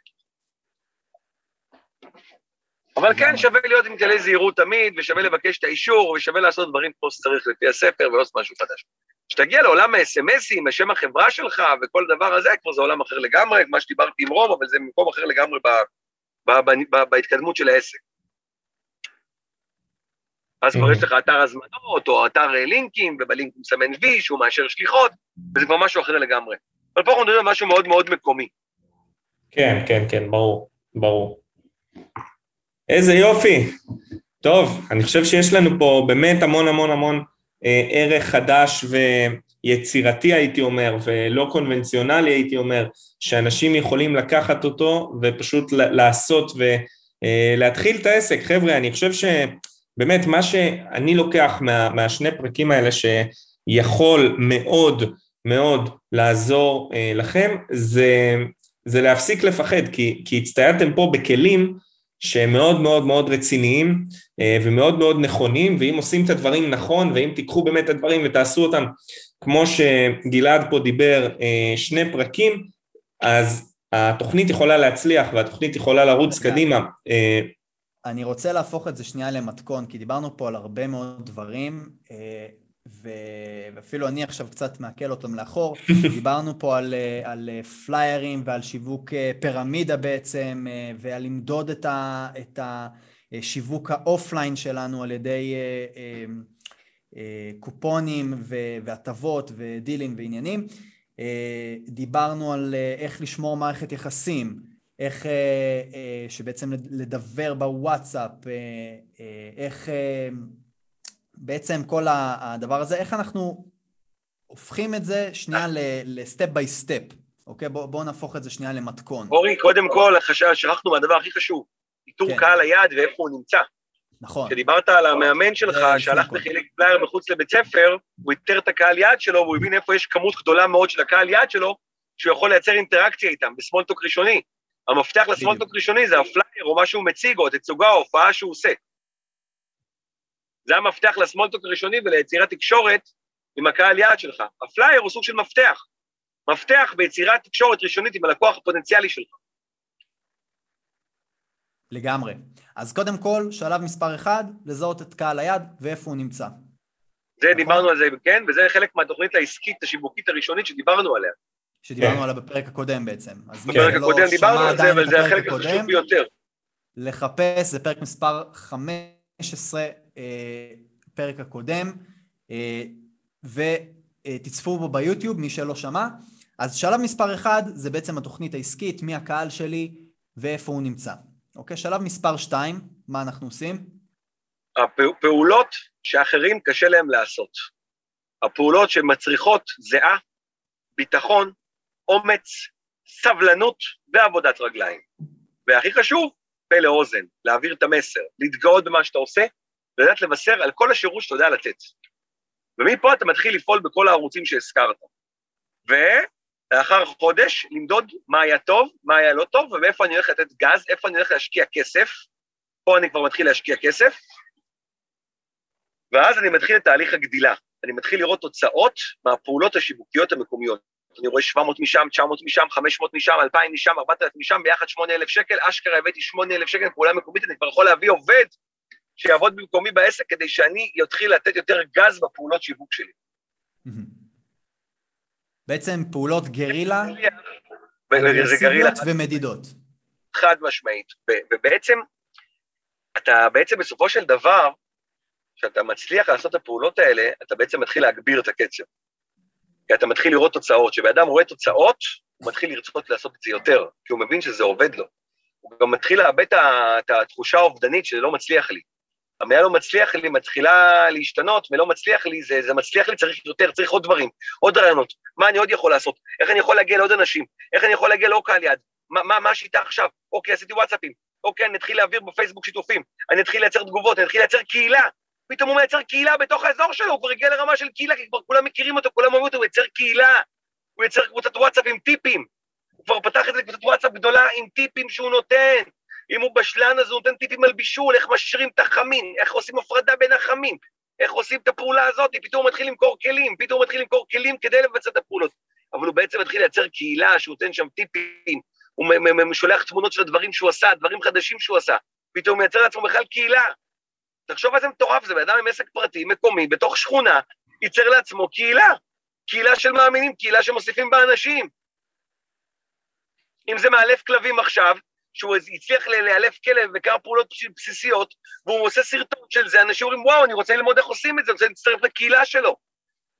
אבל כן, שווה להיות עם כלי זהירות תמיד, ושווה לבקש את האישור, ושווה לעשות דברים כמו שצריך לפי הספר, ולעשות משהו חדש. כשתגיע לעולם ה-SMSים, בשם החברה שלך וכל דבר הזה, כבר זה עולם אחר לגמרי, מה שדיברתי עם רום, אבל זה מקום אחר לגמרי ב, ב, ב, ב, בהתקדמות של העסק. אז כבר יש לך אתר הזמנות, או אתר לינקים, ובלינק הוא מסמן וי, שהוא מאשר שליחות, וזה כבר משהו אחר לגמרי. אבל פה אנחנו מדברים על משהו מאוד מאוד מקומי. כן, כן, כן, ברור, ברור. איזה יופי. טוב, אני חושב שיש לנו פה באמת המון המון המון אה, ערך חדש ויצירתי הייתי אומר, ולא קונבנציונלי הייתי אומר, שאנשים יכולים לקחת אותו ופשוט לעשות ולהתחיל אה, את העסק. חבר'ה, אני חושב שבאמת מה שאני לוקח מה, מהשני פרקים האלה שיכול מאוד מאוד לעזור אה, לכם, זה, זה להפסיק לפחד, כי, כי הצטיידתם פה בכלים שהם מאוד מאוד מאוד רציניים אה, ומאוד מאוד נכונים, ואם עושים את הדברים נכון, ואם תיקחו באמת את הדברים ותעשו אותם כמו שגלעד פה דיבר, אה, שני פרקים, אז התוכנית יכולה להצליח והתוכנית יכולה לרוץ קדימה. אה, אני רוצה להפוך את זה שנייה למתכון, כי דיברנו פה על הרבה מאוד דברים, ואפילו אני עכשיו קצת מעכל אותם לאחור. דיברנו פה על, על פליירים ועל שיווק פירמידה בעצם, ועל למדוד את, ה, את השיווק ה offline שלנו על ידי אה, אה, אה, קופונים והטבות ודילים ועניינים. דיברנו על איך לשמור מערכת יחסים, איך שבעצם לדבר בוואטסאפ, איך בעצם כל הדבר הזה, איך אנחנו הופכים את זה שנייה ל step by step, אוקיי? בואו בוא נהפוך את זה שנייה למתכון. אורי, קודם כל, שכחנו מהדבר הכי חשוב, איתור כן. קהל היעד ואיפה הוא נמצא. נכון. כשדיברת על המאמן שלך, שהלך וחילק פלייר מחוץ לבית ספר, הוא איתר את הקהל יעד שלו, והוא הבין איפה יש כמות גדולה מאוד של הקהל יעד שלו, שהוא יכול לייצר אינטראקציה איתם ב small talk ראשוני. המפתח ל small talk ראשוני זה הפלייר או מה שהוא מציג, או התצוגה או הופעה שהוא עושה. זה המפתח ל small talk הראשוני וליצירת תקשורת עם הקהל יעד שלך. הפלייר הוא סוג של מפתח. מפתח ביצירת תקשורת ראשונית עם הלקוח הפוטנציאלי שלך. לגמרי. אז קודם כל, שלב מספר אחד, לזהות את קהל היעד ואיפה הוא נמצא. זה נכון? דיברנו על זה, כן, וזה חלק מהתוכנית העסקית השיווקית הראשונית שדיברנו עליה. שדיברנו כן. עליה בפרק הקודם בעצם. בפרק הקודם לא דיברנו על זה, אבל זה החלק החשוב ביותר. לחפש, זה פרק מספר 15, אה, פרק הקודם, אה, ותצפו בו ביוטיוב, מי שלא שמע. אז שלב מספר אחד זה בעצם התוכנית העסקית, מי הקהל שלי ואיפה הוא נמצא. אוקיי, שלב מספר שתיים, מה אנחנו עושים? הפעולות שאחרים קשה להם לעשות. הפעולות שמצריכות זיעה, ביטחון, אומץ, סבלנות ועבודת רגליים. והכי חשוב, פה לאוזן, להעביר את המסר, להתגאות במה שאתה עושה, ולדעת לבשר על כל השירות שאתה יודע לתת. ומפה אתה מתחיל לפעול בכל הערוצים שהזכרת. ולאחר חודש, למדוד מה היה טוב, מה היה לא טוב, ומאיפה אני הולך לתת גז, איפה אני הולך להשקיע כסף. פה אני כבר מתחיל להשקיע כסף. ואז אני מתחיל את תהליך הגדילה. אני מתחיל לראות תוצאות מהפעולות השיווקיות המקומיות. אני רואה 700 משם, 900 משם, 500 משם, 2,000 משם, 4,000 משם, ביחד 8,000 שקל, אשכרה הבאתי 8,000 שקל, פעולה מקומית, אני כבר יכול להביא עובד שיעבוד במקומי בעסק כדי שאני אתחיל לתת יותר גז בפעולות שיווק שלי. בעצם פעולות גרילה, גרילה ומדידות. חד משמעית, ובעצם, אתה בעצם בסופו של דבר, כשאתה מצליח לעשות את הפעולות האלה, אתה בעצם מתחיל להגביר את הקצב. כי אתה מתחיל לראות תוצאות. כשבן רואה תוצאות, הוא מתחיל לרצות לעשות את זה יותר, כי הוא מבין שזה עובד לו. הוא גם מתחיל לאבד את התחושה האובדנית שזה לא מצליח לי. המילה לא מצליח לי מתחילה להשתנות, ולא מצליח לי, זה, זה מצליח לי, צריך יותר, צריך עוד דברים, עוד רעיונות. מה אני עוד יכול לעשות? איך אני יכול להגיע לעוד אנשים? איך אני יכול להגיע לעוד קהל יד? מה, מה, מה השיטה עכשיו? אוקיי, עשיתי וואטסאפים. אוקיי, אני אתחיל להעביר בפייסבוק שיתופים. אני אתחיל לייצר תגובות, אני אתחיל לייצר קהילה. פתאום הוא מייצר קהילה בתוך האזור שלו, הוא כבר הגיע לרמה של קהילה, כי כבר כולם מכירים אותו, כולם אוהבים אותו, הוא ייצר קהילה. הוא ייצר קבוצת וואטסאפ עם טיפים. הוא כבר פתח את זה קבוצת וואטסאפ גדולה עם טיפים שהוא נותן. אם הוא בשלן אז הוא נותן טיפים על בישול, איך משרים את החמין, איך עושים הפרדה בין החמין, איך עושים את הפעולה הזאת, פתאום הוא מתחיל למכור כלים, פתאום הוא מתחיל למכור כלים כדי לבצע את הפעולות. אבל הוא בעצם מתחיל לייצר קהילה שהוא נותן שם טיפים, הוא שולח תמונות של הדברים שהוא עשה, דברים חדשים שהוא עשה, פתאום הוא מייצר לעצמו בכלל קהילה. תחשוב על זה מטורף, זה בן אדם עם עסק פרטי, מקומי, בתוך שכונה, ייצר לעצמו קהילה. קהילה של מאמינים, קהילה שמוסיפים בה אנשים. אם זה מאלף כלבים עכשיו, שהוא הצליח לאלף כלב בכמה פעולות בסיסיות, והוא עושה סרטון של זה, אנשים אומרים, וואו, אני רוצה ללמוד איך עושים את זה, אני רוצה להצטרף לקהילה שלו.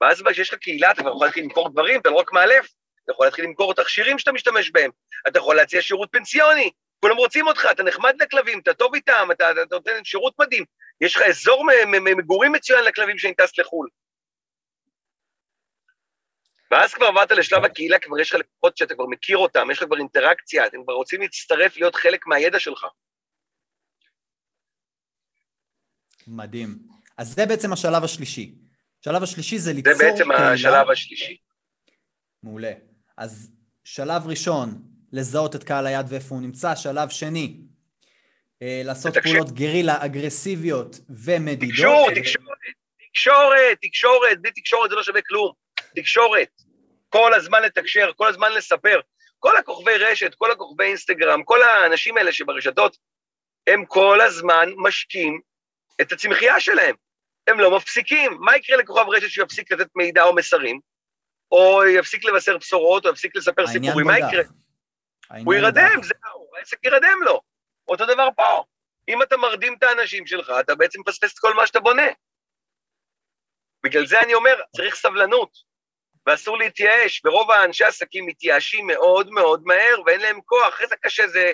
ואז כשיש לך קהילה, אתה כבר יכול להתחיל למכור דברים, אתה לא רק מאלף, אתה יכול להתחיל למכור את התכשירים שאתה משתמש בהם, אתה יכול להציע שירות פנסיוני, כולם רוצים אותך, אתה נחמד לכלבים, אתה טוב איתם, אתה, נותן שירות מדהים, יש לך אזור מגורים מצוין לכלבים שאני טס לחו"ל. ואז כבר עברת לשלב הקהילה, כבר יש לך לקוחות שאתה כבר מכיר אותם, יש לך כבר אינטראקציה, אתם כבר רוצים להצטרף, להיות חלק מהידע שלך. מדהים. אז זה בעצם השלב השלישי. השלב השלישי זה ליצור קהילה. זה בעצם קהילה. השלב השלישי. מעולה. אז שלב ראשון, לזהות את קהל היד ואיפה הוא נמצא. שלב שני, אה, לעשות תקשור. פעולות גרילה אגרסיביות ומדידות. תקשורת, תקשורת, תקשורת, תקשורת, בלי תקשורת זה לא שווה כלום. תקשורת. כל הזמן לתקשר, כל הזמן לספר. כל הכוכבי רשת, כל הכוכבי אינסטגרם, כל האנשים האלה שברשתות, הם כל הזמן משקים את הצמחייה שלהם. הם לא מפסיקים. מה יקרה לכוכב רשת שיפסיק לתת מידע או מסרים, או יפסיק לבשר בשורות, או יפסיק לספר סיפורים? מה יקרה? הוא ירדם, זהו, העסק ירדם לו. אותו דבר פה. אם אתה מרדים את האנשים שלך, אתה בעצם מפספס את כל מה שאתה בונה. בגלל זה אני אומר, צריך סבלנות, ואסור להתייאש, ורוב האנשי עסקים מתייאשים מאוד מאוד מהר, ואין להם כוח. איזה קשה זה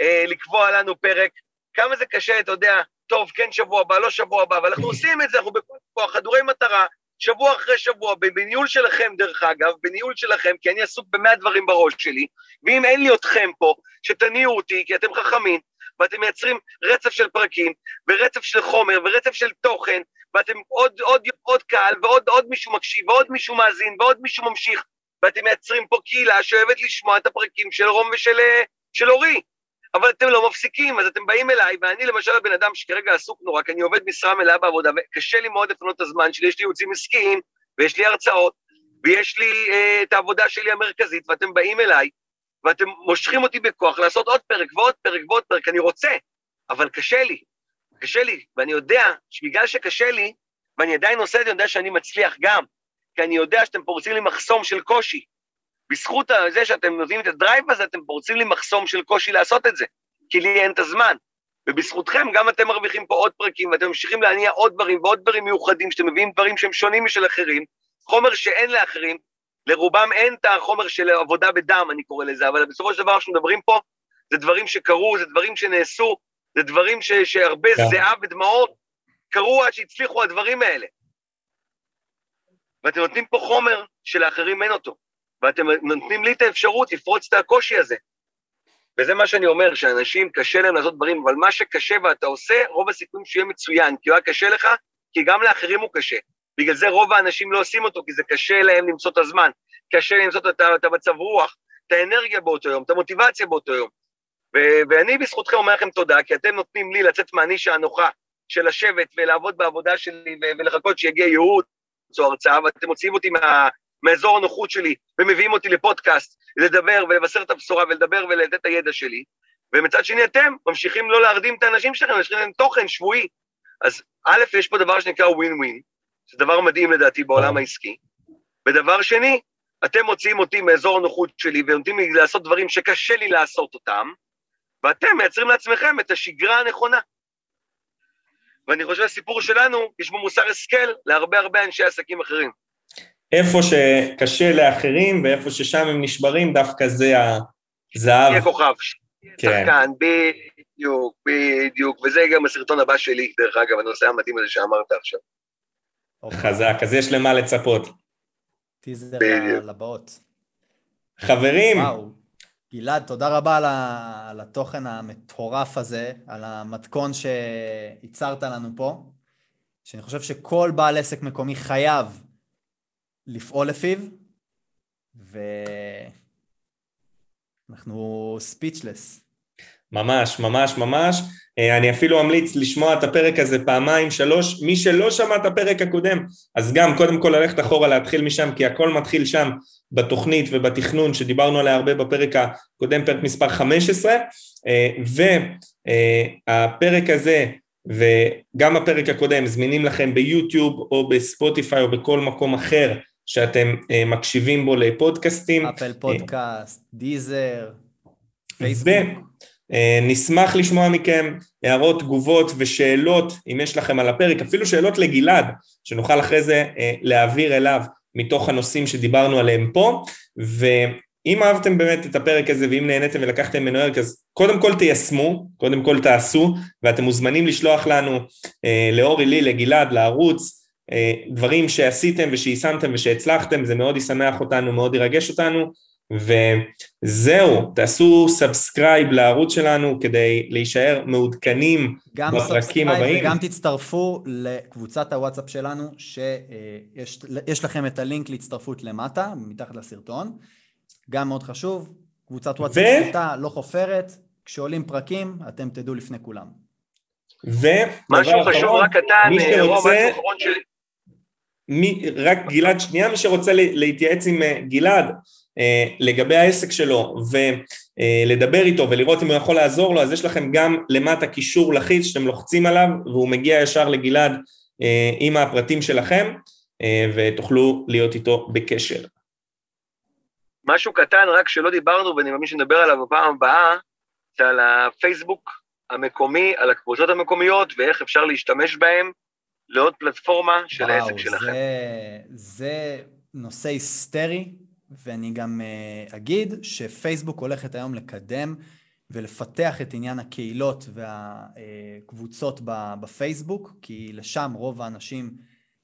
אה, לקבוע לנו פרק, כמה זה קשה, אתה יודע, טוב, כן שבוע הבא, לא שבוע הבא, אבל אנחנו עושים את זה, אנחנו בכל כוח, חדורי מטרה, שבוע אחרי שבוע, בניהול שלכם דרך אגב, בניהול שלכם, כי אני עסוק במאה דברים בראש שלי, ואם אין לי אתכם פה, שתניעו אותי, כי אתם חכמים, ואתם מייצרים רצף של פרקים, ורצף של חומר, ורצף של תוכן, ואתם עוד, עוד, עוד קהל, ועוד עוד מישהו מקשיב, ועוד מישהו מאזין, ועוד מישהו ממשיך, ואתם מייצרים פה קהילה שאוהבת לשמוע את הפרקים של רום ושל של אורי. אבל אתם לא מפסיקים, אז אתם באים אליי, ואני למשל הבן אדם שכרגע עסוק נורא, כי אני עובד משרה מלאה בעבודה, וקשה לי מאוד לפנות את הזמן שלי, יש לי ייעוצים עסקיים, ויש לי הרצאות, ויש לי אה, את העבודה שלי המרכזית, ואתם באים אליי, ואתם מושכים אותי בכוח לעשות עוד פרק ועוד פרק ועוד פרק, אני רוצה, אבל קשה לי, קשה לי, ואני יודע שבגלל שקשה לי, ואני עדיין עושה את זה, אני יודע שאני מצליח גם, כי אני יודע שאתם פורצים לי מחסום של קושי. בזכות זה שאתם נותנים את הדרייב הזה, אתם פורצים לי מחסום של קושי לעשות את זה, כי לי אין את הזמן. ובזכותכם גם אתם מרוויחים פה עוד פרקים, ואתם ממשיכים להניע עוד דברים ועוד דברים מיוחדים, שאתם מביאים דברים שהם שונים משל אחרים, חומר שאין לאחרים, לרובם אין את החומר של עבודה בדם, אני קורא לזה, אבל בסופו של דבר, כשאנחנו מדברים פה, זה דברים שקרו, זה דברים שנעשו, זה דברים ש, שהרבה yeah. זיעה ודמעות קרו עד שהצליחו הדברים האלה. ואתם נותנים פה חומר שלאחרים אין אותו, ואתם נותנים לי את האפשרות לפרוץ את הקושי הזה. וזה מה שאני אומר, שאנשים קשה להם לעשות דברים, אבל מה שקשה ואתה עושה, רוב הסיכויים שיהיה מצוין, כי הוא היה קשה לך, כי גם לאחרים הוא קשה. בגלל זה רוב האנשים לא עושים אותו, כי זה קשה להם למצוא את הזמן, קשה למצוא את, את המצב רוח, את האנרגיה באותו יום, את המוטיבציה באותו יום. ו- ואני בזכותכם אומר לכם תודה, כי אתם נותנים לי לצאת מהנישה הנוחה של לשבת ולעבוד בעבודה שלי ו- ולחכות שיגיע ייעוץ או הרצאה, ואתם מוציאים אותי מה- מאזור הנוחות שלי ומביאים אותי לפודקאסט, לדבר ולבשר את הבשורה ולדבר ולתת את הידע שלי, ומצד שני אתם ממשיכים לא להרדים את האנשים שלכם, יש לכם תוכן שבועי. אז א', יש פה דבר שנקרא ווין ווין, זה דבר מדהים לדעתי בעולם העסקי, ודבר שני, אתם מוציאים אותי מאזור הנוחות שלי ונותנים לי לעשות דברים שקשה לי לעשות אותם, ואתם מייצרים לעצמכם את השגרה הנכונה. ואני חושב שהסיפור שלנו, יש בו מוסר השכל להרבה הרבה אנשי עסקים אחרים. איפה שקשה לאחרים ואיפה ששם הם נשברים, דווקא זה הזהב. יהיה כוכב, כן. שחקן, בדיוק, בדיוק, וזה גם הסרטון הבא שלי, דרך אגב, הנושא המתאים הזה שאמרת עכשיו. חזק, אז יש למה לצפות. טיזר לבאות. חברים. וואו. גלעד, תודה רבה על התוכן המטורף הזה, על המתכון שייצרת לנו פה, שאני חושב שכל בעל עסק מקומי חייב לפעול לפיו, ואנחנו ספיצ'לס. ממש, ממש, ממש. אה, אני אפילו אמליץ לשמוע את הפרק הזה פעמיים, שלוש. מי שלא שמע את הפרק הקודם, אז גם קודם כל ללכת אחורה, להתחיל משם, כי הכל מתחיל שם בתוכנית ובתכנון שדיברנו עליה הרבה בפרק הקודם, פרק מספר 15, אה, והפרק הזה וגם הפרק הקודם זמינים לכם ביוטיוב או בספוטיפיי או בכל מקום אחר שאתם אה, מקשיבים בו לפודקאסטים. אפל פודקאסט, דיזר, פייסבוק. אה, נשמח לשמוע מכם הערות, תגובות ושאלות, אם יש לכם על הפרק, אפילו שאלות לגלעד, שנוכל אחרי זה אה, להעביר אליו מתוך הנושאים שדיברנו עליהם פה, ואם אהבתם באמת את הפרק הזה ואם נהניתם ולקחתם ממנו ערך, אז קודם כל תיישמו, קודם כל תעשו, ואתם מוזמנים לשלוח לנו, אה, לאורי, לי, לגלעד, לערוץ, דברים שעשיתם ושיישמתם ושהצלחתם, זה מאוד ישמח אותנו, מאוד ירגש אותנו, וזהו, תעשו subscribe לערוץ שלנו כדי להישאר מעודכנים בפרקים הבאים. וגם תצטרפו לקבוצת הוואטסאפ שלנו, שיש לכם את הלינק להצטרפות למטה, מתחת לסרטון. גם מאוד חשוב, קבוצת וואטסאפ ו... פשוטה, לא חופרת, כשעולים פרקים, אתם תדעו לפני כולם. ו... משהו חשוב רק קטן, מי שרוצה... מי, רק גלעד שנייה, מי שרוצה להתייעץ עם אה, גלעד, אה, לגבי העסק שלו ולדבר איתו ולראות אם הוא יכול לעזור לו, אז יש לכם גם למטה קישור לחיץ שאתם לוחצים עליו והוא מגיע ישר לגלעד אה, עם הפרטים שלכם אה, ותוכלו להיות איתו בקשר. משהו קטן רק שלא דיברנו ואני מאמין שנדבר עליו בפעם הבאה, זה על הפייסבוק המקומי, על הקבוצות המקומיות ואיך אפשר להשתמש בהם לעוד פלטפורמה של וואו, העסק שלכם. זה, זה נושא היסטרי, ואני גם אה, אגיד שפייסבוק הולכת היום לקדם ולפתח את עניין הקהילות והקבוצות בפייסבוק, כי לשם רוב האנשים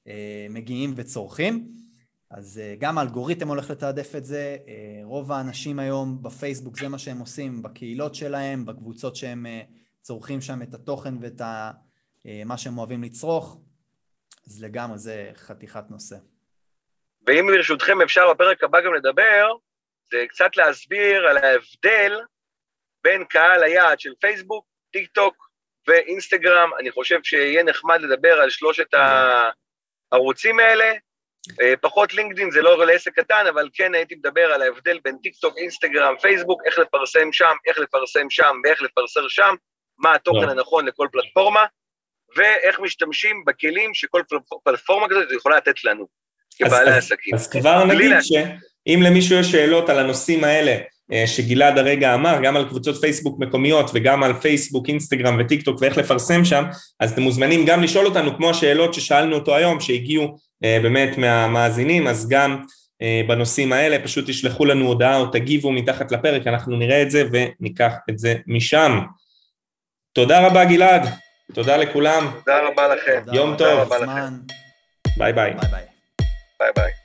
אה, מגיעים וצורכים. אז אה, גם האלגוריתם הולך לתעדף את זה, רוב האנשים היום בפייסבוק זה מה שהם עושים בקהילות שלהם, בקבוצות שהם צורכים שם את התוכן ואת מה שהם אוהבים לצרוך, אז לגמרי זה חתיכת נושא. ואם ברשותכם אפשר בפרק הבא גם לדבר, זה קצת להסביר על ההבדל בין קהל היעד של פייסבוק, טיק טוק ואינסטגרם. אני חושב שיהיה נחמד לדבר על שלושת הערוצים האלה. אה, פחות לינקדאין זה לא לעסק קטן, אבל כן הייתי מדבר על ההבדל בין טיק טוק, אינסטגרם, פייסבוק, איך לפרסם שם, איך לפרסם שם ואיך לפרסם שם, מה התוכן הנכון לכל פלטפורמה, ואיך משתמשים בכלים שכל פלטפורמה כזאת יכולה לתת לנו, כבעלי עסקים. אז כבר נגיד שאם למישהו יש שאלות על הנושאים האלה, אה, שגלעד הרגע אמר, גם על קבוצות פייסבוק מקומיות וגם על פייסבוק, אינסטגרם וטיק טוק ואיך לפרסם שם, אז אתם מוזמנים גם לשאול אותנו, כמו השאלות ששאלנו אותו היום, שהגיעו אה, באמת מהמאזינים, אז גם אה, בנושאים האלה, פשוט תשלחו לנו הודעה או תגיבו מתחת לפרק, אנחנו נראה את זה וניקח את זה משם. תודה רבה גלעד, תודה לכולם. תודה רבה לכם. יום טוב. ביי ביי. ביי ביי. ביי ביי.